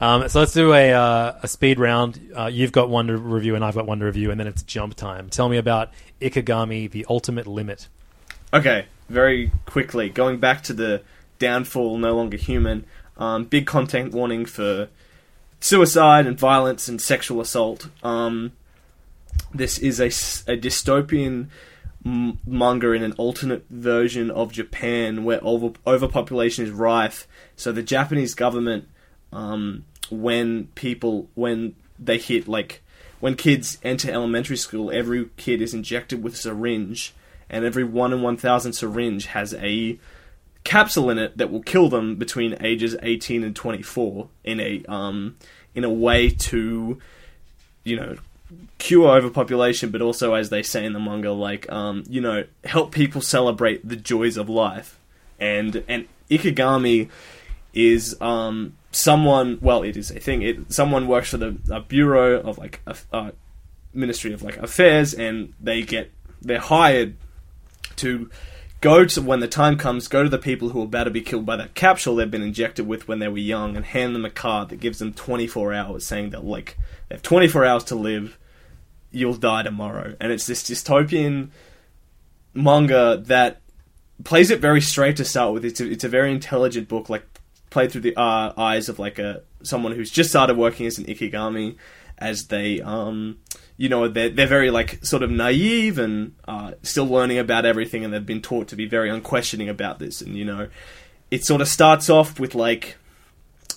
um, so let's do a uh, a speed round. Uh, you've got one to review, and I've got one to review, and then it's jump time. Tell me about Ikigami: The Ultimate Limit. Okay, very quickly going back to the downfall, no longer human. Um, big content warning for suicide and violence and sexual assault. Um, this is a dystopian m- manga in an alternate version of Japan where over- overpopulation is rife. So the Japanese government, um, when people when they hit like when kids enter elementary school, every kid is injected with a syringe, and every one in one thousand syringe has a capsule in it that will kill them between ages 18 and 24 in a um in a way to you know cure overpopulation but also as they say in the manga like um you know help people celebrate the joys of life. And and ikigami is um someone well it is a thing. It someone works for the a bureau of like a, ministry of like affairs and they get they're hired to go to when the time comes go to the people who are about to be killed by that capsule they've been injected with when they were young and hand them a card that gives them 24 hours saying that like they have 24 hours to live you'll die tomorrow. And it's this dystopian manga that plays it very straight to start with. It's a, it's a very intelligent book like played through the uh, eyes of like a someone who's just started working as an ikigami as they um you know they're, they're very like sort of naive and uh, still learning about everything and they've been taught to be very unquestioning about this. And you know it sort of starts off with like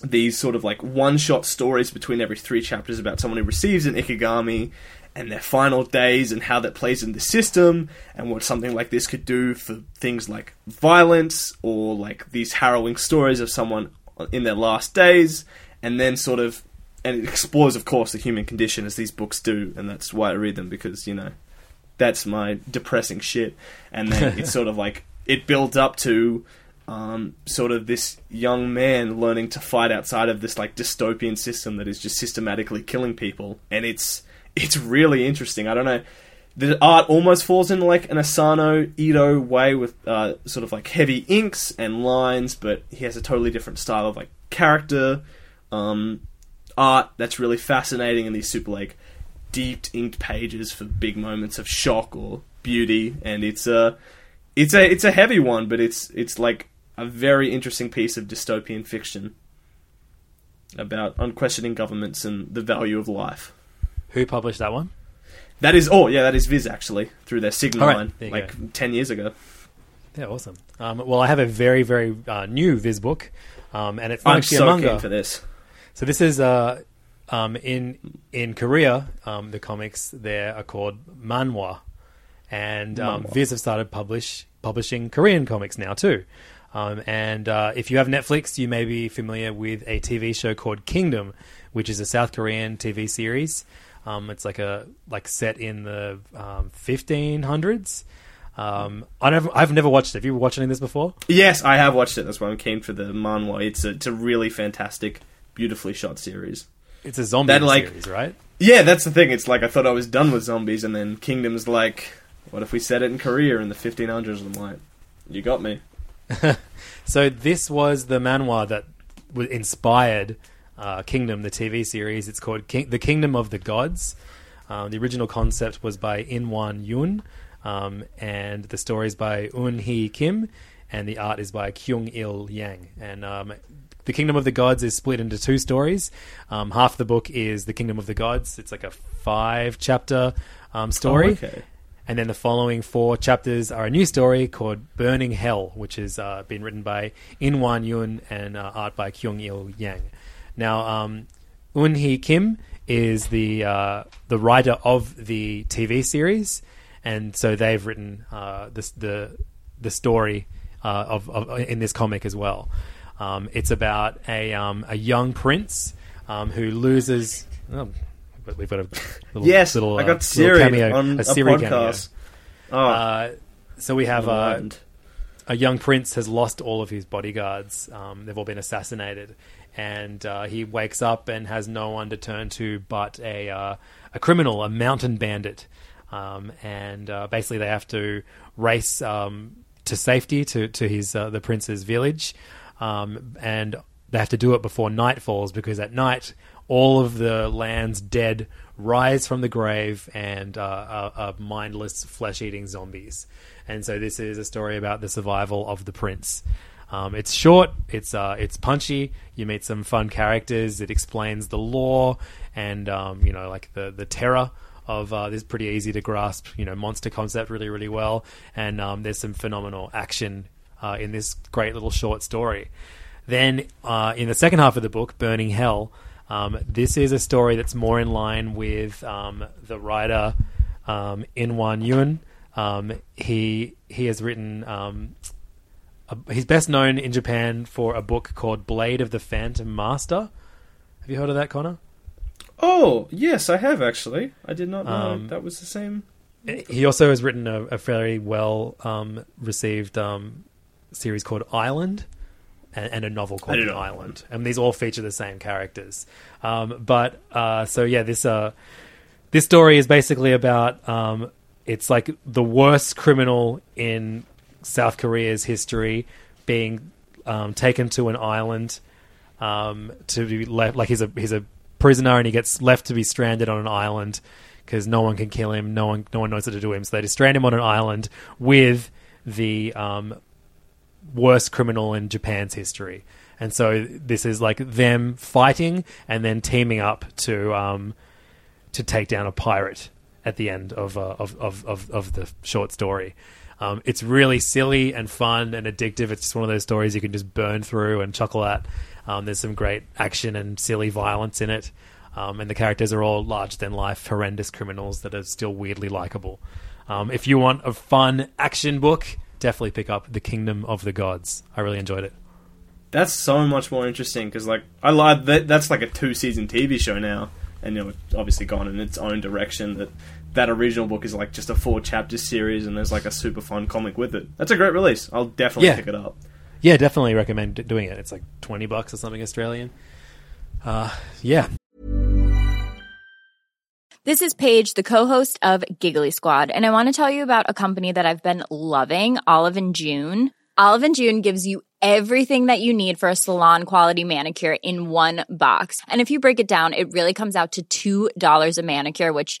these sort of like one shot stories between every three chapters about someone who receives an ikigami and their final days and how that plays in the system and what something like this could do for things like violence or like these harrowing stories of someone in their last days and then sort of and it explores of course the human condition as these books do and that's why I read them because you know that's my depressing shit. And then it's sort of like it builds up to um, sort of this young man learning to fight outside of this like dystopian system that is just systematically killing people and it's it's really interesting. I don't know. The art almost falls into like an Asano Ito way with uh, sort of like heavy inks and lines, but he has a totally different style of like character um, art that's really fascinating, and these super like deep inked pages for big moments of shock or beauty. And it's a it's a it's a heavy one, but it's it's like a very interesting piece of dystopian fiction about unquestioning governments and the value of life. Who published that one? That is oh yeah, that is Viz actually through their Sigma All right, line there you like ten years ago. Yeah, awesome. Um, well, I have a very, very uh, new Viz book, um, and it's not I'm actually a manga. keen for this. So this is uh, um, in in Korea. Um, the comics there are called manhwa, and um, Manhwa. Viz have started publish publishing Korean comics now too. Um, and uh, if you have Netflix, you may be familiar with a TV show called Kingdom, which is a South Korean TV series. Um, it's like a like set in the um, 1500s. Um, I never, I've never watched it. Have you watched any of this before? Yes, I have watched it. That's why I'm keen for the manhwa. It's a, it's a really fantastic, beautifully shot series. It's a zombie That, like- series, right? Yeah, that's the thing. It's like I thought I was done with zombies, and then Kingdom's like, what if we set it in Korea in the 1500s? I'm like, you got me. So this was the manhwa that was inspired uh, Kingdom, the TV series. It's called King- The Kingdom of the Gods. Um, the original concept was by Inwan Yoon, um, and the story is by Eun Hee Kim, and the art is by Kyung Il Yang. And um, the Kingdom of the Gods is split into two stories. Um, half the book is the Kingdom of the Gods. It's like a five chapter um, story. Oh, okay. And then the following four chapters are a new story called Burning Hell, which has uh, been written by In Wan Yun and uh, art by Kyung Il Yang. Now, um, Eun Hee Kim is the uh, the writer of the TV series, and so they've written uh, this, the the story uh, of, of in this comic as well. Um, it's about a um, a young prince um, who loses. Oh, we've got a little, Yes, little, I uh, got little Siri cameo, on a a, Siri cameo. podcast. Oh, Uh, so we have uh, a young prince has lost all of his bodyguards. Um, they've all been assassinated, and uh, he wakes up and has no one to turn to but a uh, a criminal, a mountain bandit. Um, and uh, basically, they have to race um, to safety to to his uh, the prince's village, um, and they have to do it before night falls because at night all of the land's dead rise from the grave and uh, are, are mindless flesh-eating zombies. And so this is a story about the survival of the prince. Um, it's short. It's uh, it's punchy. You meet some fun characters. It explains the law and um, you know like the the terror of uh, this pretty easy to grasp you know monster concept really really well. And um, there's some phenomenal action uh, in this great little short story. Then uh, in the second half of the book, Burning Hell, um, this is a story that's more in line with um, the writer um, In Wan Yun. Um, he he has written he's best known in Japan for a book called Blade of the Phantom Master. Have you heard of that, Connor? Oh, yes, I have actually. I did not know Um, that was the same. He also has written a, a fairly well um, received um, series called Island and, and a novel called. Island. And these all feature the same characters. Um, but uh, so yeah, this uh, this story is basically about um, it's like the worst criminal in South Korea's history being um, taken to an island um, to be left like he's a he's a prisoner and he gets left to be stranded on an island because no one can kill him, no one no one knows what to do him, so they just strand him on an island with the um, worst criminal in Japan's history. And so this is like them fighting and then teaming up to um, to take down a pirate at the end of uh, of, of, of of the short story. Um, it's really silly and fun and addictive. It's just one of those stories you can just burn through and chuckle at. Um, there's some great action and silly violence in it, um, and the characters are all larger than life, horrendous criminals that are still weirdly likable. Um, if you want a fun action book, definitely pick up The Kingdom of the Gods. I really enjoyed it. That's so much more interesting because, like, I lied. That that's like a two season TV show now, and you know, obviously gone in its own direction. That that original book is like just a four chapter series, and there's like a super fun comic with it. That's a great release. I'll definitely Yeah. pick it up. Yeah, definitely recommend d- doing it. It's like twenty bucks or something Australian. Uh, yeah, This is Paige, the co-host of Giggly Squad, and I want to tell you about a company that I've been loving, Olive and June. Olive and June gives you everything that you need for a salon quality manicure in one box. And if you break it down, it really comes out to $2 a manicure, which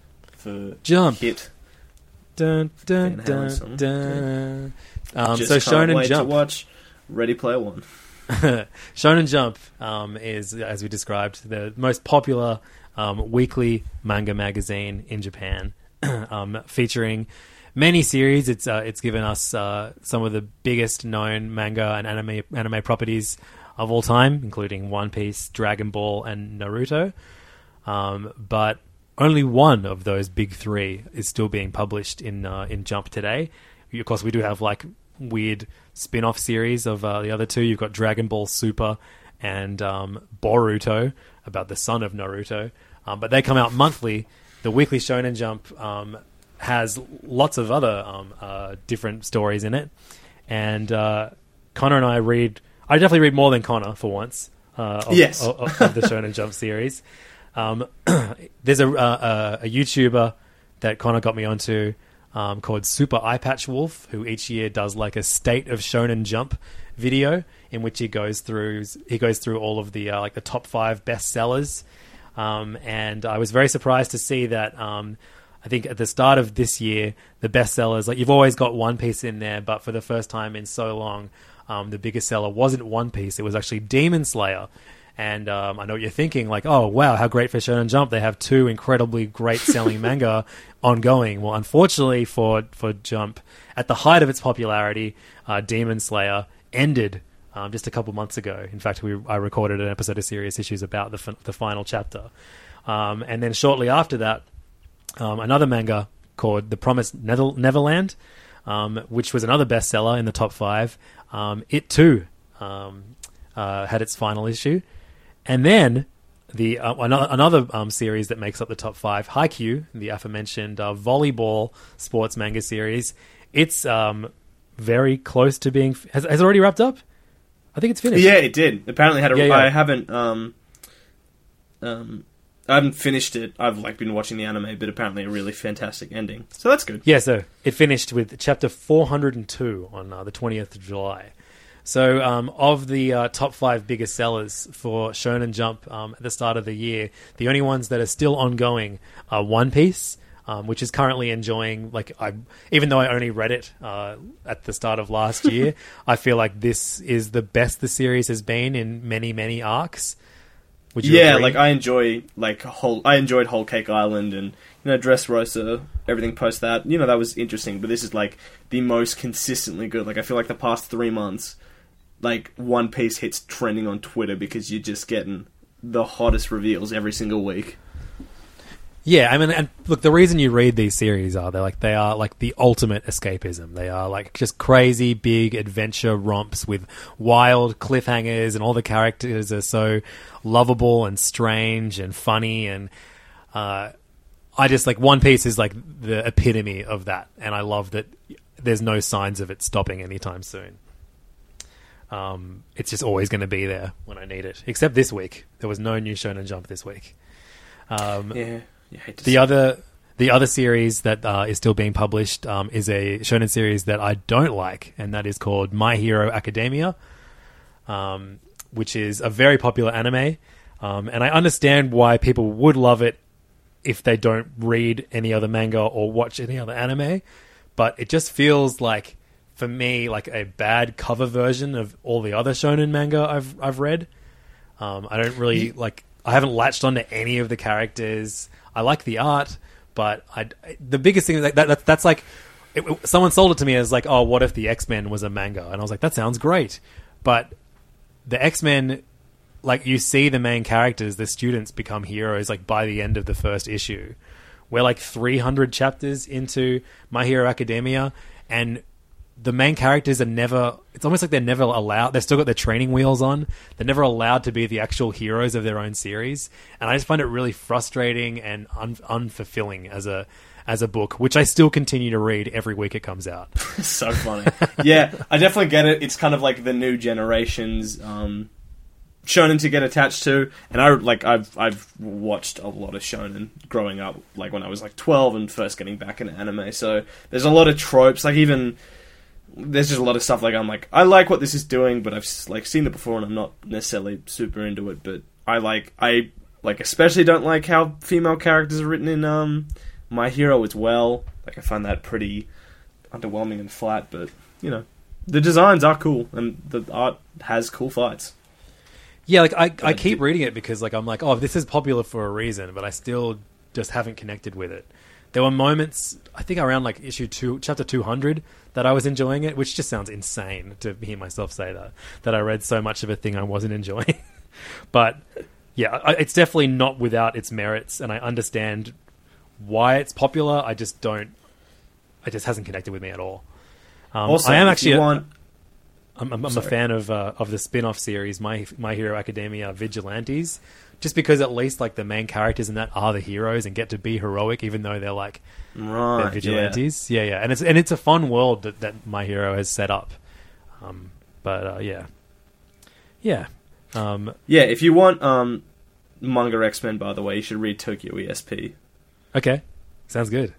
for Jump. hit? Dun dun Van dun dun. Um, Just so can't Shonen wait Jump. to watch Ready Player One. Shonen Jump um, is, as we described, the most popular um, weekly manga magazine in Japan, um, featuring many series. It's uh, it's given us uh, some of the biggest known manga and anime anime properties of all time, including One Piece, Dragon Ball, and Naruto. Um, but only one of those big three is still being published in uh, in Jump today. Of course, we do have like weird spin-off series of uh, the other two. You've got Dragon Ball Super and um, Boruto about the son of Naruto, um, but they come out monthly. The weekly Shonen Jump um, has lots of other um, uh, different stories in it, and uh, Connor and I read. I definitely read more than Connor for once. Uh, of, Yes. of, of the Shonen Jump series. Um, there's a, uh, a, a YouTuber that Connor got me onto um, called Super Eye Patch Wolf, who each year does like a state of Shonen Jump video in which he goes through he goes through all of the uh, like the top five bestsellers. Um, and I was very surprised to see that. Um, I think at the start of this year, the bestsellers like you've always got One Piece in there, but for the first time in so long, um, the biggest seller wasn't One Piece; it was actually Demon Slayer. And um, I know what you're thinking, like, oh wow, how great for Shonen Jump! They have two incredibly great selling manga ongoing. Well, unfortunately for for Jump, at the height of its popularity, uh, Demon Slayer ended um, just a couple months ago. In fact, we I recorded an episode of Serious Issues about the the final chapter, um, and then shortly after that, um, another manga called The Promised Nether- Neverland, um, which was another bestseller in the top five. Um, it too um, uh, had its final issue, and then the uh, another, another um, series that makes up the top five, Haikyuu, the aforementioned uh, volleyball sports manga series. It's um, very close to being has, has it already wrapped up. I think it's finished. Yeah, it did. Apparently, had a. Yeah, yeah. I haven't. Um, um, I haven't finished it. I've like been watching the anime, but apparently a really fantastic ending. So that's good. Yeah, so it finished with chapter 402 on uh, the 20th of July. So, um, of the uh, top five biggest sellers for Shonen Jump um, at the start of the year, the only ones that are still ongoing are One Piece, um, which is currently enjoying. Like, I even though I only read it uh, at the start of last year, I feel like this is the best the series has been in many, many arcs. Would you yeah, agree? like I enjoy like whole. I enjoyed Whole Cake Island and you know Dressrosa. Everything post that, you know, that was interesting. But this is like the most consistently good. Like I feel like the past three months, like One Piece hits trending on Twitter because you're just getting the hottest reveals every single week. Yeah, I mean, and look, the reason you read these series are they're like they are like the ultimate escapism. They are like just crazy big adventure romps with wild cliffhangers, and all the characters are so lovable and strange and funny. And uh, I just like One Piece is like the epitome of that, and I love that there's no signs of it stopping anytime soon. Um, it's just always going to be there when I need it. Except this week, there was no new Shonen Jump this week. Um, Yeah, the other the other series that uh, is still being published um, is a shonen series that I don't like, and that is called My Hero Academia, um, which is a very popular anime. Um, and I understand why people would love it if they don't read any other manga or watch any other anime, but it just feels like for me like a bad cover version of all the other shonen manga I've I've read. Um, I don't really like. I haven't latched onto any of the characters. I like the art, but I the biggest thing that, that that's like it, it- someone sold it to me as like, oh, what if the X Men was a manga? And I was like, that sounds great, but the X Men, like you see the main characters, the students become heroes like by the end of the first issue. We're like 300 chapters into My Hero Academia, and the main characters are never it's almost like they're never allowed they've still got their training wheels on they're never allowed to be the actual heroes of their own series and i just find it really frustrating and un- unfulfilling as a as a book which i still continue to read every week it comes out so funny. yeah, I definitely get it. It's kind of like the new generation's um, shonen to get attached to, and I like I've I've watched a lot of shonen growing up, like when I was like twelve and first getting back into anime. So there's a lot of tropes, like even there's just a lot of stuff like I'm like I like what this is doing, but I've like seen it before and I'm not necessarily super into it. But I like I like especially don't like how female characters are written in um My Hero as well. Like I find that pretty underwhelming and flat, but you know the designs are cool and the art has cool fights. yeah like i, I keep reading it because like i'm like oh this is popular for a reason but i still just haven't connected with it there were moments i think around like issue 2 chapter 200 that i was enjoying it which just sounds insane to hear myself say that that i read so much of a thing i wasn't enjoying. But yeah I, it's definitely not without its merits and i understand why it's popular. I just don't it just hasn't connected with me at all. Um, also, i am actually want I'm, I'm, I'm a fan of uh, of the spin-off series My My Hero Academia Vigilantes, just because at least like the main characters in that are the heroes and get to be heroic, even though they're like right, they're vigilantes. Yeah. yeah, and it's and it's a fun world that, that My Hero has set up. Um, but uh, yeah, yeah, um, Yeah, if you want um, manga X Men, by the way, you should read Tokyo ESP. okay, sounds good.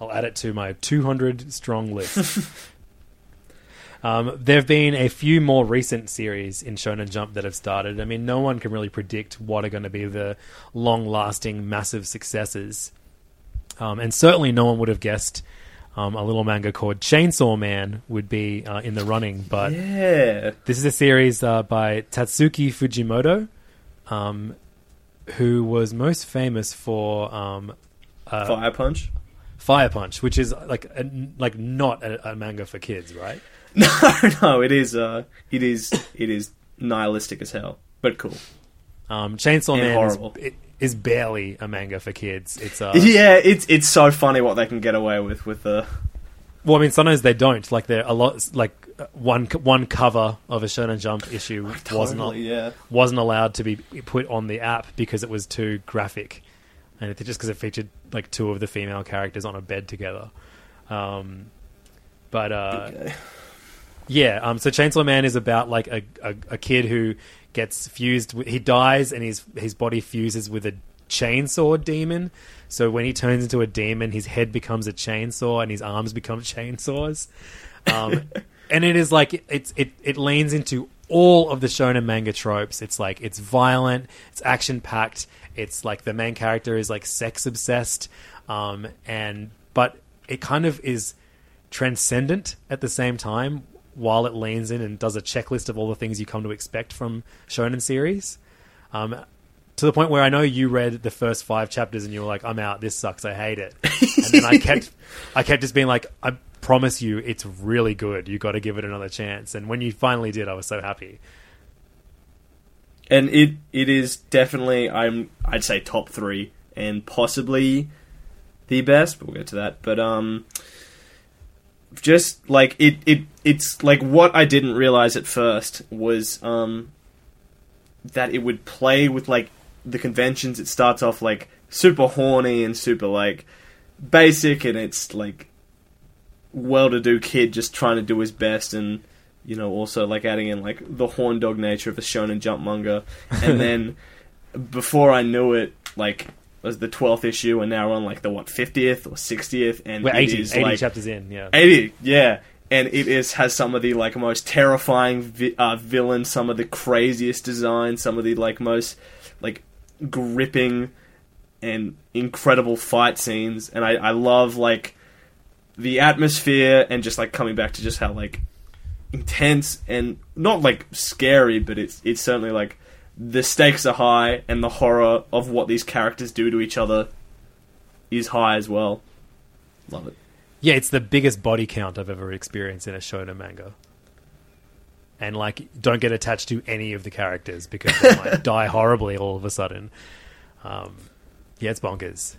I'll add it to my 200 strong list. Um, there have been a few more recent series in Shonen Jump that have started. I mean, no one can really predict what are going to be the long-lasting, massive successes, um, and certainly no one would have guessed um, a little manga called Chainsaw Man would be uh, in the running. But Yeah, this is a series uh, by Tatsuki Fujimoto, um, who was most famous for um, uh, Fire Punch. Fire Punch, which is like a, like not a, a manga for kids, right? No, no, it is. Uh, it is. It is nihilistic as hell, but cool. Um, Chainsaw And Man horrible. is, it is barely a manga for kids. It's uh, yeah, it's it's so funny what they can get away with with the. Well, I mean, sometimes they don't. Like there, a lot like one one cover of a Shonen Jump issue wasn't yeah. wasn't allowed to be put on the app because it was too graphic, and it, just because it featured like two of the female characters on a bed together. Um, but uh, yeah, um, so Chainsaw Man is about like a, a, a kid who gets fused. With, he dies, and his his body fuses with a chainsaw demon. So when he turns into a demon, his head becomes a chainsaw, and his arms become chainsaws. Um, and it is like it's it it leans into all of the shonen manga tropes. It's like it's violent, it's action packed. It's like the main character is like sex obsessed, um, and but it kind of is transcendent at the same time while it leans in and does a checklist of all the things you come to expect from shonen series. Um, to the point where I know you read the first five chapters and you were like, "I'm out. This sucks. I hate it." And then I kept, I kept just being like, "I promise you, it's really good. You got to give it another chance." And when you finally did, I was so happy. and it it is definitely I'm I'd say top three and possibly the best. But we'll get to that. But um, just like it it it's like what I didn't realize at first was um that it would play with like the conventions. It starts off like super horny and super like basic, and it's like well-to-do kid just trying to do his best and you know also like adding in like the horn dog nature of a shonen jump manga and then before i knew it like it was the 12th issue and now we're on like the what 50th or 60th and We're it 80, is 80 like chapters in, yeah. 80 yeah and it is has some of the like most terrifying vi- uh, villains some of the craziest designs some of the like most like gripping and incredible fight scenes. And i i love like the atmosphere and just like coming back to just how like intense and not like scary but it's it's certainly like the stakes are high and the horror of what these characters do to each other is high as well. Love it Yeah, it's the biggest body count I've ever experienced in a shonen manga. And like, don't get attached to any of the characters because they might die horribly all of a sudden. Um, yeah, it's bonkers.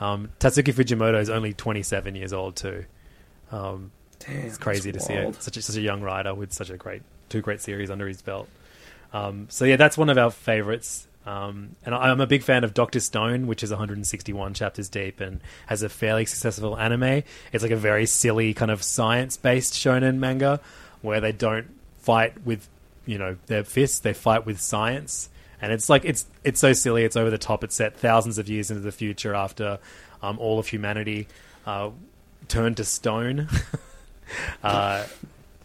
Um, Tatsuki Fujimoto is only 27 years old too. Um, it's crazy to see it. Such a, such a young writer with such a great two great series under his belt. Um, so yeah, that's one of our favorites. Um, and I'm a big fan of Doctor Stone, which is 161 chapters deep and has a fairly successful anime. It's like a very silly kind of science-based shonen manga where they don't fight with, you know, their fists; they fight with science. And it's like it's it's so silly, it's over the top. It's set thousands of years into the future after um, all of humanity uh, turned to stone. uh,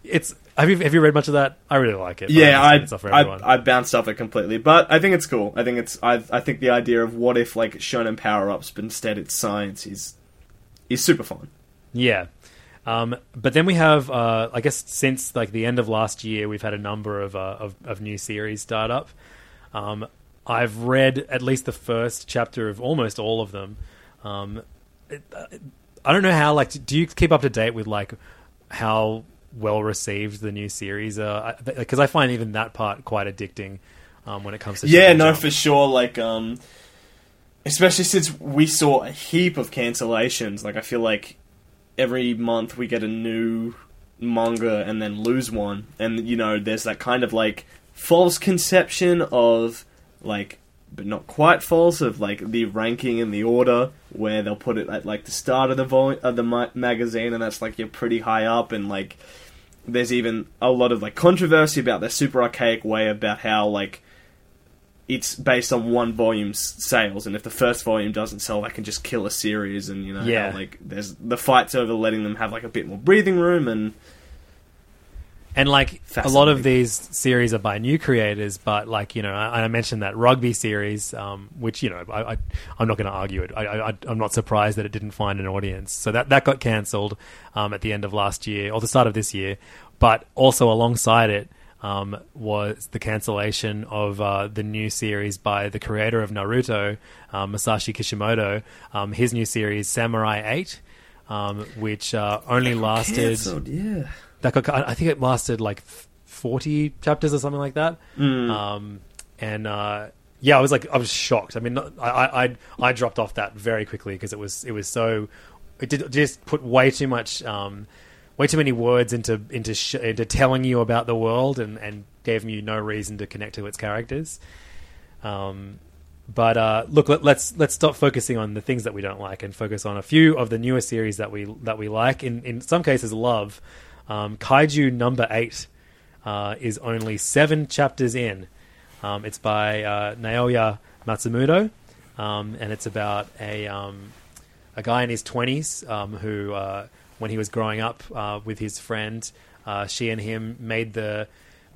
it's have you have you read much of that? I really like it. yeah, I, I, understand it's not for everyone. I I bounced off it completely, but I think it's cool. I think it's I I think the idea of what if like shonen power ups, but instead it's science is is super fun. Yeah. Um, but then we have, uh, I guess, since like the end of last year, we've had a number of uh, of, of new series start up. Um, I've read at least the first chapter of almost all of them. Um, it, uh, I don't know how. Like, do you keep up to date with like how well received the new series? Because I find even that part quite addicting um, when it comes to Yeah, no, Jump. for sure. Like, um, especially since we saw a heap of cancellations. Like, I feel like every month we get a new manga and then lose one, and you know, there's that kind of like false conception of like, but not quite false of like the ranking and the order where they'll put it at like the start of the vol- of the ma- magazine, and that's like you're pretty high up, and like there's even a lot of like controversy about their super archaic way about how like it's based on one volume's sales, and if the first volume doesn't sell, that can just kill a series. And you know, how, like there's the fights over letting them have like a bit more breathing room, and And like a lot of these series are by new creators, but like you know, I, I mentioned that rugby series, um, which you know, I, I, I'm not going to argue it. I, I, I'm not surprised that it didn't find an audience. So that that got cancelled um, at the end of last year or the start of this year. But also alongside it, um, was the cancellation of uh, the new series by the creator of Naruto, um, Masashi Kishimoto. Um, his new series, Samurai Eight, um, which uh, only lasted. Cancelled, yeah. That got, I think it lasted like forty chapters or something like that. Um, and uh, yeah, I was like, I was shocked. I mean, not- I I I, dropped off that very quickly because it was it was so it did just put way too much. Um, Way too many words into into sh- into telling you about the world, and, and gave you no reason to connect to its characters. Um, but uh, look, let, let's let's stop focusing on the things that we don't like and focus on a few of the newer series that we that we like. In in some cases, love. Um, Kaiju number eight uh, is only seven chapters in. Um, it's by uh, Naoya Matsumoto, um, and it's about a um, a guy in his twenties um, who, uh, when he was growing up uh, with his friend, uh, she and him made the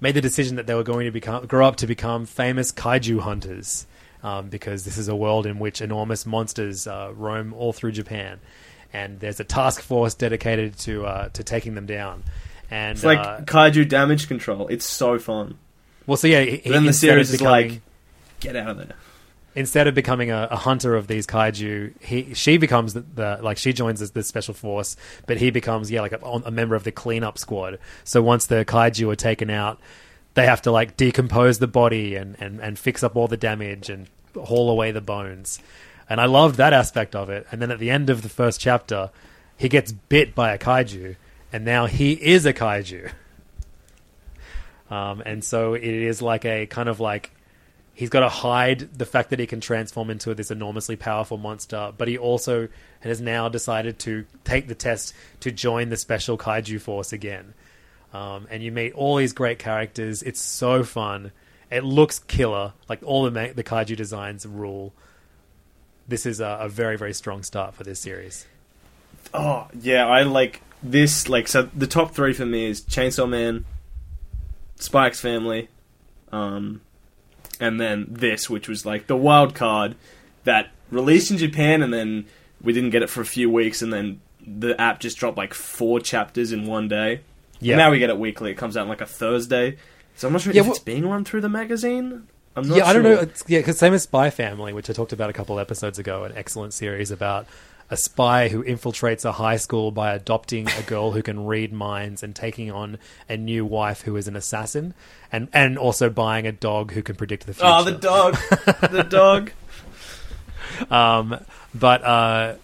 made the decision that they were going to become grow up to become famous kaiju hunters, um, because this is a world in which enormous monsters uh, roam all through Japan, and there's a task force dedicated to uh, to taking them down. And It's like uh, kaiju damage control. It's so fun. well, so yeah, he, then the series is becoming- like, get out of there. instead of becoming a, a hunter of these kaiju, he she becomes the, the like she joins the, the special force, but he becomes yeah like a, a member of the cleanup squad. So once the kaiju are taken out, they have to like decompose the body and, and, and fix up all the damage and haul away the bones. And I loved that aspect of it. And then at the end of the first chapter, he gets bit by a kaiju, and now he is a kaiju. Um, and so it is like a kind of like he's got to hide the fact that he can transform into this enormously powerful monster, but he also has now decided to take the test to join the special kaiju force again. Um, and you meet all these great characters. It's so fun. It looks killer. Like all the ma- the kaiju designs rule. This is a, a very very strong start for this series. Oh yeah, I like this. Like so, the top three for me is Chainsaw Man, Spy X Family, um, and then this, which was like the wild card that released in Japan, and then we didn't get it for a few weeks, and then the app just dropped like four chapters in one day. Yeah. Now we get it weekly. It comes out on like a Thursday. So I'm not sure Yeah, if well- it's being run through the magazine. I'm not yeah, I don't know. It's, yeah, because same as Spy Family, which I talked about a couple episodes ago, an excellent series about a spy who infiltrates a high school by adopting a girl who can read minds and taking on a new wife who is an assassin, and and also buying a dog who can predict the future. Oh, the dog, the dog. Um, but uh,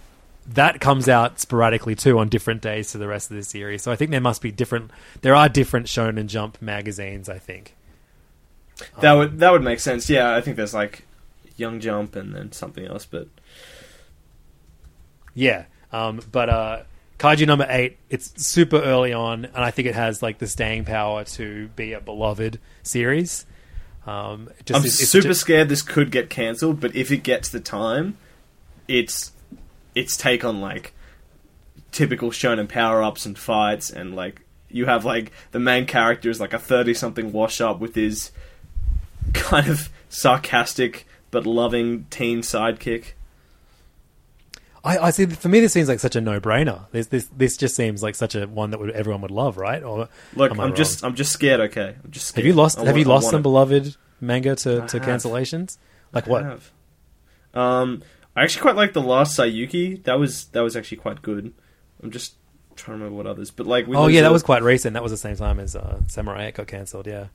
that comes out sporadically too on different days to the rest of the series. So I think there must be different. There are different Shonen Jump magazines. I think. That would that would make sense. Yeah, I think there's like Young Jump and then something else, but Yeah, um, but uh, Kaiju number eight, it's super early on, and I think it has like the staying power to be a beloved series. Um, just I'm is- it's super ju- scared this could get cancelled. But if it gets the time, it's its take on like typical shonen power ups and fights, and like you have like the main character is like a thirty something wash up with his kind of sarcastic but loving teen sidekick. I, I see. For me, this seems like such a no-brainer. This this this just seems like such a one that would, everyone would love, right? Or Look, I'm wrong? just I'm just scared. Okay, I'm just scared. Have you lost? I have you want- I lost some it. beloved manga to, I to have. cancellations? Like I what? have. Um, I actually quite like the last Sayuki. That was that was actually quite good. I'm just trying to remember what others, but like we Oh yeah, that was quite recent. That was the same time as uh, Samurai got cancelled. Yeah,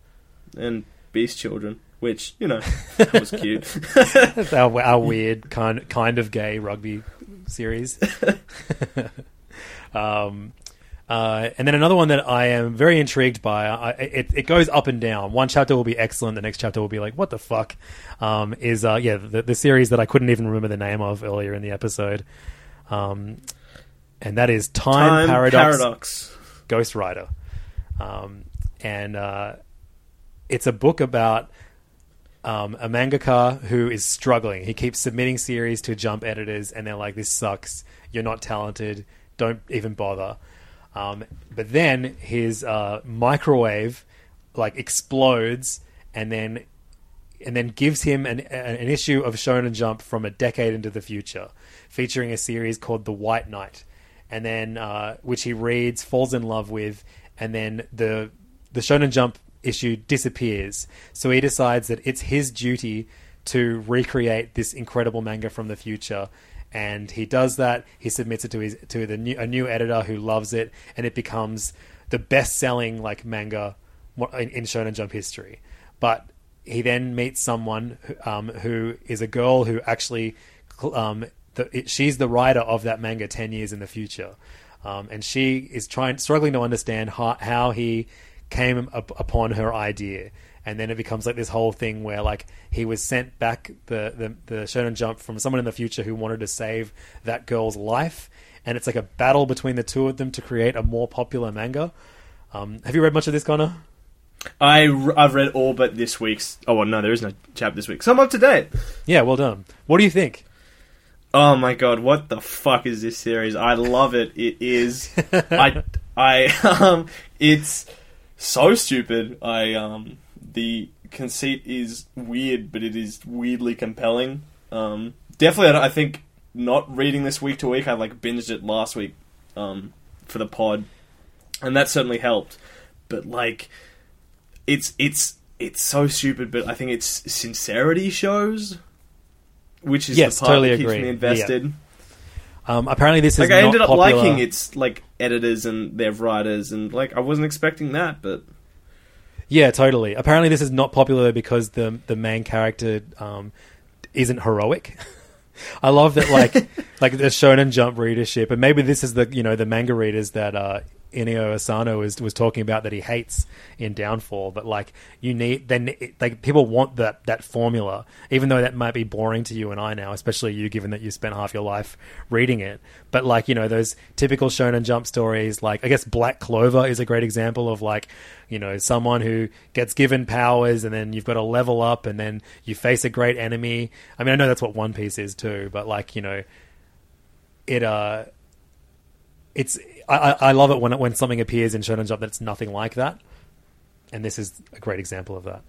and Beast Children, which you know that was cute. That's our, our weird kind kind of gay rugby series. um, uh, and then another one that I am very intrigued by. I, it, it goes up and down. One chapter will be excellent. The next chapter will be like, "What the fuck?" Um, is uh, yeah, the, the series that I couldn't even remember the name of earlier in the episode. Um, and that is Time, Time Paradox, Paradox. Ghostwriter. Um, and uh, it's a book about um, a mangaka who is struggling. He keeps submitting series to Jump editors, and they're like, "This sucks. You're not talented. Don't even bother." Um, but then his uh, microwave like explodes, and then and then gives him an, an issue of Shonen Jump from a decade into the future, featuring a series called The White Knight, and then uh, which he reads, falls in love with, and then the the Shonen Jump issue disappears. So he decides that it's his duty to recreate this incredible manga from the future. And he does that. He submits it to his to the new, a new editor who loves it, and it becomes the best-selling like manga in, in Shonen Jump history. But he then meets someone um, who is a girl who actually um, the, it, she's the writer of that manga 10 years in the future um, and she is trying struggling to understand how, how he came up upon her idea and then it becomes like this whole thing where like he was sent back the, the the Shonen Jump from someone in the future who wanted to save that girl's life, and it's like a battle between the two of them to create a more popular manga. Um, have you read much of this, Connor? I I've read all but this week's. Oh well, no, there is no chapter this week. So I'm up to date. Yeah, well done. What do you think? Oh my god, what the fuck is this series? I love it. It is. I I um. It's so stupid. I um. The conceit is weird, but it is weirdly compelling. Um. Definitely, I think not reading this week to week. I like binged it last week. Um. For the pod, and that certainly helped. But like it's it's it's so stupid, but I think it's sincerity shows, which is yes, the part totally that keeps agree. me invested. Yeah. Um, apparently, this is like I not ended up popular. liking its like editors and their writers, and like I wasn't expecting that, but Yeah, totally. Apparently, this is not popular because the the main character um, isn't heroic. I love that, like like the Shonen Jump readership, and maybe this is the you know the manga readers that uh, Inio Asano was was talking about that he hates in Downfall. But like you need then like people want that that formula, even though that might be boring to you and I now, especially you, given that you spent half your life reading it. But like you know those typical Shonen Jump stories, like I guess Black Clover is a great example of like you know someone who gets given powers and then you've got to level up and then you face a great enemy. I mean I know that's what One Piece is too, but like you know it uh it's I, I love it when it, when something appears in Shonen Jump that's nothing like that, and this is a great example of that.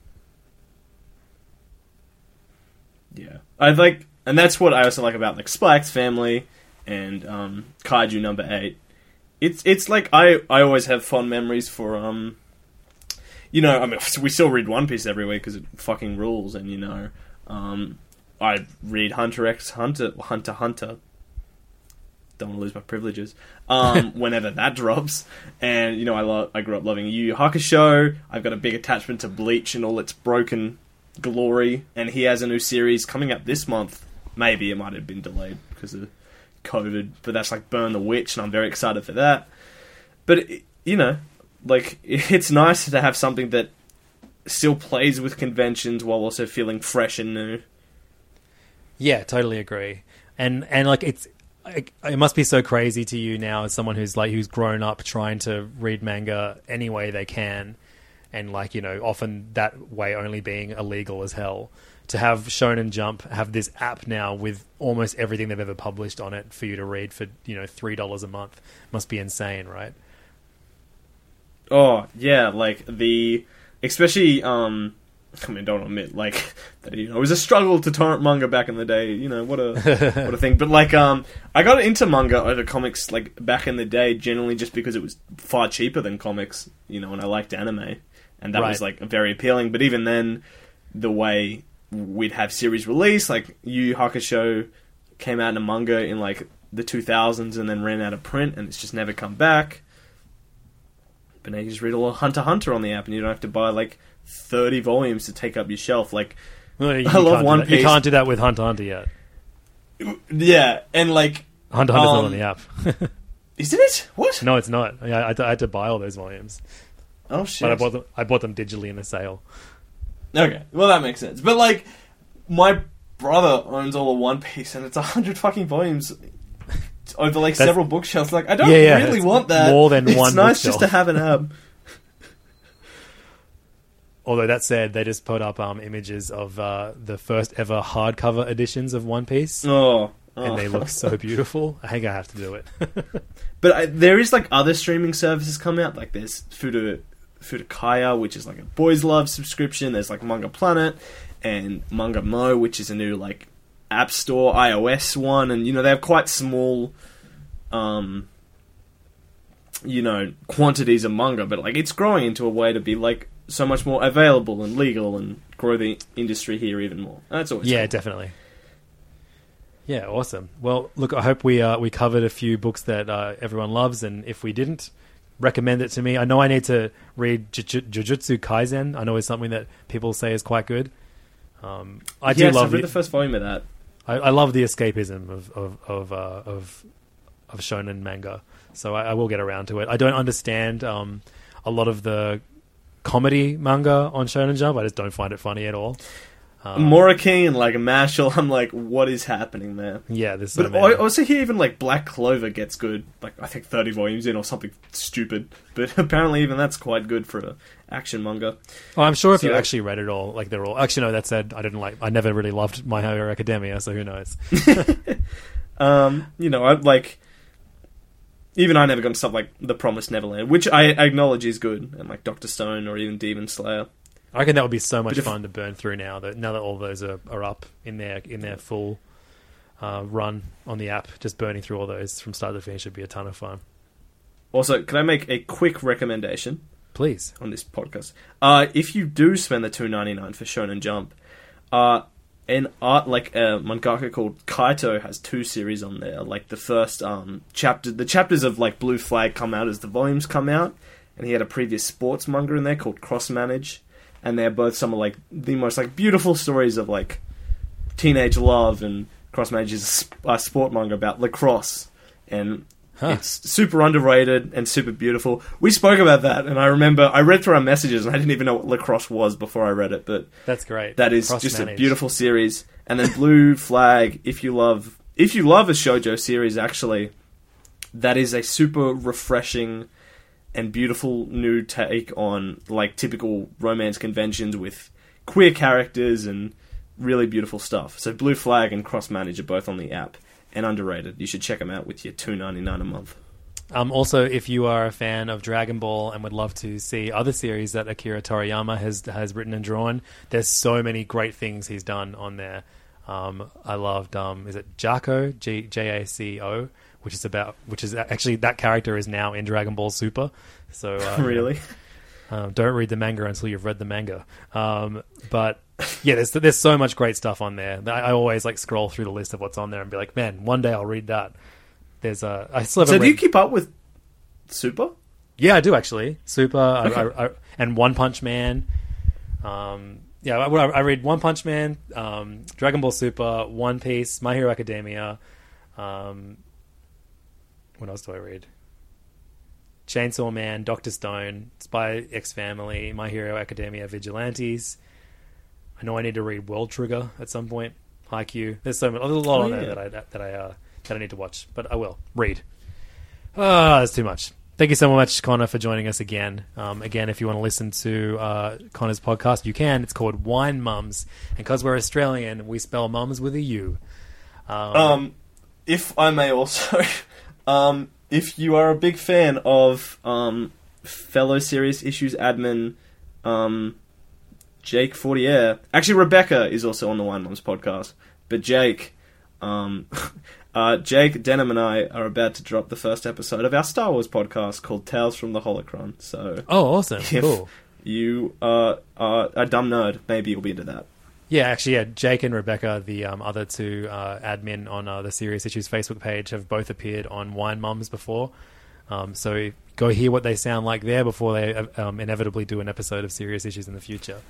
yeah, I like, and that's what I also like about like X Family and um, Kaiju Number Eight. It's it's like I I always have fond memories for um, you know I mean we still read One Piece every week because it fucking rules, and you know um, I read Hunter X Hunter Hunter Hunter don't want to lose my privileges. Um, whenever that drops, and you know, I lo- I grew up loving Yu Yu Hakusho. I've got a big attachment to Bleach and all its broken glory, and he has a new series coming up this month. Maybe it might have been delayed because of COVID, but that's like Burn the Witch, and I'm very excited for that. But it, you know, like it's nice to have something that still plays with conventions while also feeling fresh and new. Yeah, totally agree. And and like it's it, must be so crazy to you now as someone who's like who's grown up trying to read manga any way they can, and like you know often that way only being illegal as hell. To have Shonen Jump have this app now with almost everything they've ever published on it for you to read for you know three dollars a month must be insane, right? Oh yeah, like the especially um I mean don't admit like that you know it was a struggle to torrent manga back in the day, you know, what a what a thing. But like um I got into manga over comics like back in the day generally just because it was far cheaper than comics, you know, and I liked anime. And that was like very appealing. But even then the way we'd have series release, like Yu Yu Hakusho came out in a manga in like the 2000s and then ran out of print and it's just never come back. But now you just read a little Hunter Hunter on the app, and you don't have to buy like thirty volumes to take up your shelf. Like, Well, you I love One that. You Piece. can't do that with Hunter Hunter yet. yeah, and like Hunter x Hunter's not Um, on the app. Isn't it? What? no, it's not. I, I, I had to buy all those volumes, Oh shit! but I bought them. I bought them digitally in a sale. Okay, well that makes sense. But like, my brother owns all of One Piece, and it's a hundred fucking volumes over like That's- several bookshelves. Like, I don't Yeah, yeah, really want that. more than it's one nice just to have an app. Although that said, they just put up um, images of uh, the first ever hardcover editions of One Piece, Oh, and they oh. look so beautiful. I think I have to do it. But I, there is like other streaming services come out. Like there's Fuda Futekiya, which is like a boys love subscription. There's like Manga Planet and Manga Mo, which is a new like app store iOS one, and you know they have quite small, um, you know, quantities of manga, but like it's growing into a way to be like so much more available and legal and grow the industry here even more. That's always yeah, cool. definitely. Yeah, awesome. Well, look, I hope we uh, we covered a few books that uh, everyone loves, and if we didn't, recommend it to me. I know I need to read Jujutsu Kaisen. I know it's something that people say is quite good. Um, I do love I've read the, the first volume of that. I, I love the escapism of of of uh, of, of shonen manga, so I, I will get around to it. I don't understand um, a lot of the comedy manga on Shonen Jump. I just don't find it funny at all. Um, Moriki and like Mashle, I'm like, what is happening there? Yeah, this. so But. I also hear even like Black Clover gets good, like I think 30 volumes in or something stupid. But apparently even that's quite good for an action manga. Oh, I'm sure if you actually read it all, like they're all. Actually, no. That said, I didn't like. I never really loved My Hero Academia, so who knows? Um, you know, I like even I never got stuff like The Promised Neverland, which I acknowledge is good, and like Doctor Stone or even Demon Slayer. I reckon that would be so much if- fun to burn through now that now that all those are, are up in their in their full uh, run on the app. Just burning through all those from start to finish would be a ton of fun. Also, can I make a quick recommendation? Please. On this podcast. Uh, if you do spend the two ninety nine for Shonen Jump, uh, an art like a mangaka called Kaito has two series on there. Like the first um chapter, the chapters of like Blue Flag come out as the volumes come out, and he had a previous sports manga in there called Cross Manage, and they're both some of like the most like beautiful stories of like teenage love and Cross Manage is a a sport manga about lacrosse and it's super underrated and super beautiful. We spoke about that, and I remember I read through our messages, and I didn't even know what lacrosse was before I read it. But That's great. that is Cross just a beautiful series. And then Blue Flag, if you love, if you love a shojo series, actually, that is a super refreshing and beautiful new take on like typical romance conventions with queer characters and really beautiful stuff. So Blue Flag and Cross Manage are both on the app and underrated. You should check them out with your two ninety nine a month. Um, also, if you are a fan of Dragon Ball and would love to see other series that Akira Toriyama has has written and drawn, there's so many great things he's done on there. Um, I loved, um, is it Jaco G J A C O, which is about which is actually that character is now in Dragon Ball Super. So uh, Really? um, don't read the manga until you've read the manga. Um, but yeah, there's there's so much great stuff on there. I, I always like scroll through the list of what's on there and be like, man, one day I'll read that. There's a I still So do you keep up with Super? yeah, I do actually. Super Okay. I, I, and One Punch Man. Um, yeah, I, I read One Punch Man, um, Dragon Ball Super, One Piece, My Hero Academia. Um, what else do I read? Chainsaw Man, Doctor Stone, Spy X Family, My Hero Academia, Vigilantes. I know I need to read World Trigger at some point. Haikyuu. There's so much, there's a lot Oh, on yeah. there that I that I uh, that I need to watch, but I will read. Ah, that's too much. Thank you so much, Connor, for joining us again. Um, again, if you want to listen to uh, Connor's podcast, you can. It's called Wine Mums, and because we're Australian, we spell mums with a U. Um, Um, if I may also, um, if you are a big fan of um, fellow Serious Issues admin um, Jake Fortier, actually Rebecca is also on the Wine Moms podcast, but Jake, um, uh, Jake Denham and I are about to drop the first episode of our Star Wars podcast called Tales from the Holocron. So, Oh, awesome. if Cool. you are, are a dumb nerd, maybe you'll be into that. Yeah, actually, yeah. Jake and Rebecca, the um, other two uh, admin on uh, the Serious Issues Facebook page, have both appeared on Wine Mums before. Um, so go hear what they sound like there before they uh, um, inevitably do an episode of Serious Issues in the future.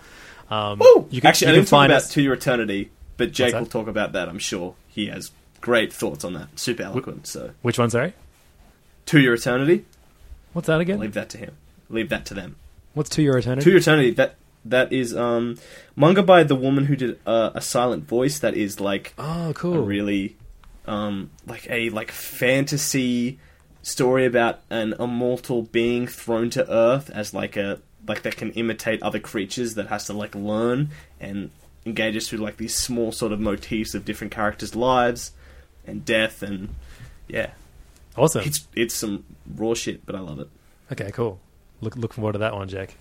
Um, you can, Actually, you I didn't talk about us. To Your Eternity, but Jake will talk about that, I'm sure. He has great thoughts on that. Super eloquent, so. Which one, sorry? To Your Eternity, What's that again? leave that to him. Leave that to them. What's To Your Eternity? To Your Eternity, that that is um, manga by the woman who did uh, a silent voice that is like oh, a cool. really um, like a like fantasy story about an immortal being thrown to earth as like a like that can imitate other creatures that has to like learn and engages through like these small sort of motifs of different characters' lives and death and yeah. Awesome. It's it's some raw shit, but I love it. Okay, cool. Look look forward to that one, Jake.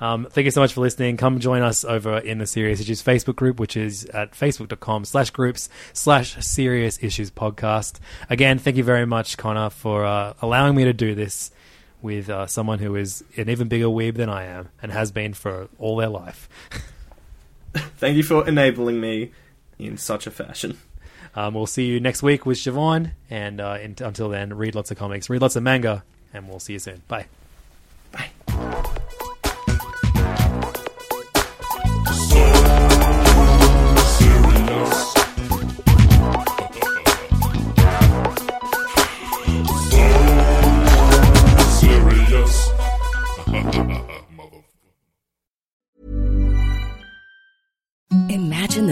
Um, thank you so much for listening. Come join us over in the Serious Issues Facebook group, which is at facebook.com slash groups slash serious issues podcast. Again, thank you very much, Connor, for uh, allowing me to do this with uh, someone who is an even bigger weeb than I am and has been for all their life. Thank you for enabling me in such a fashion. Um, we'll see you next week with Siobhan, and uh, in- until then, read lots of comics, read lots of manga, and we'll see you soon. Bye.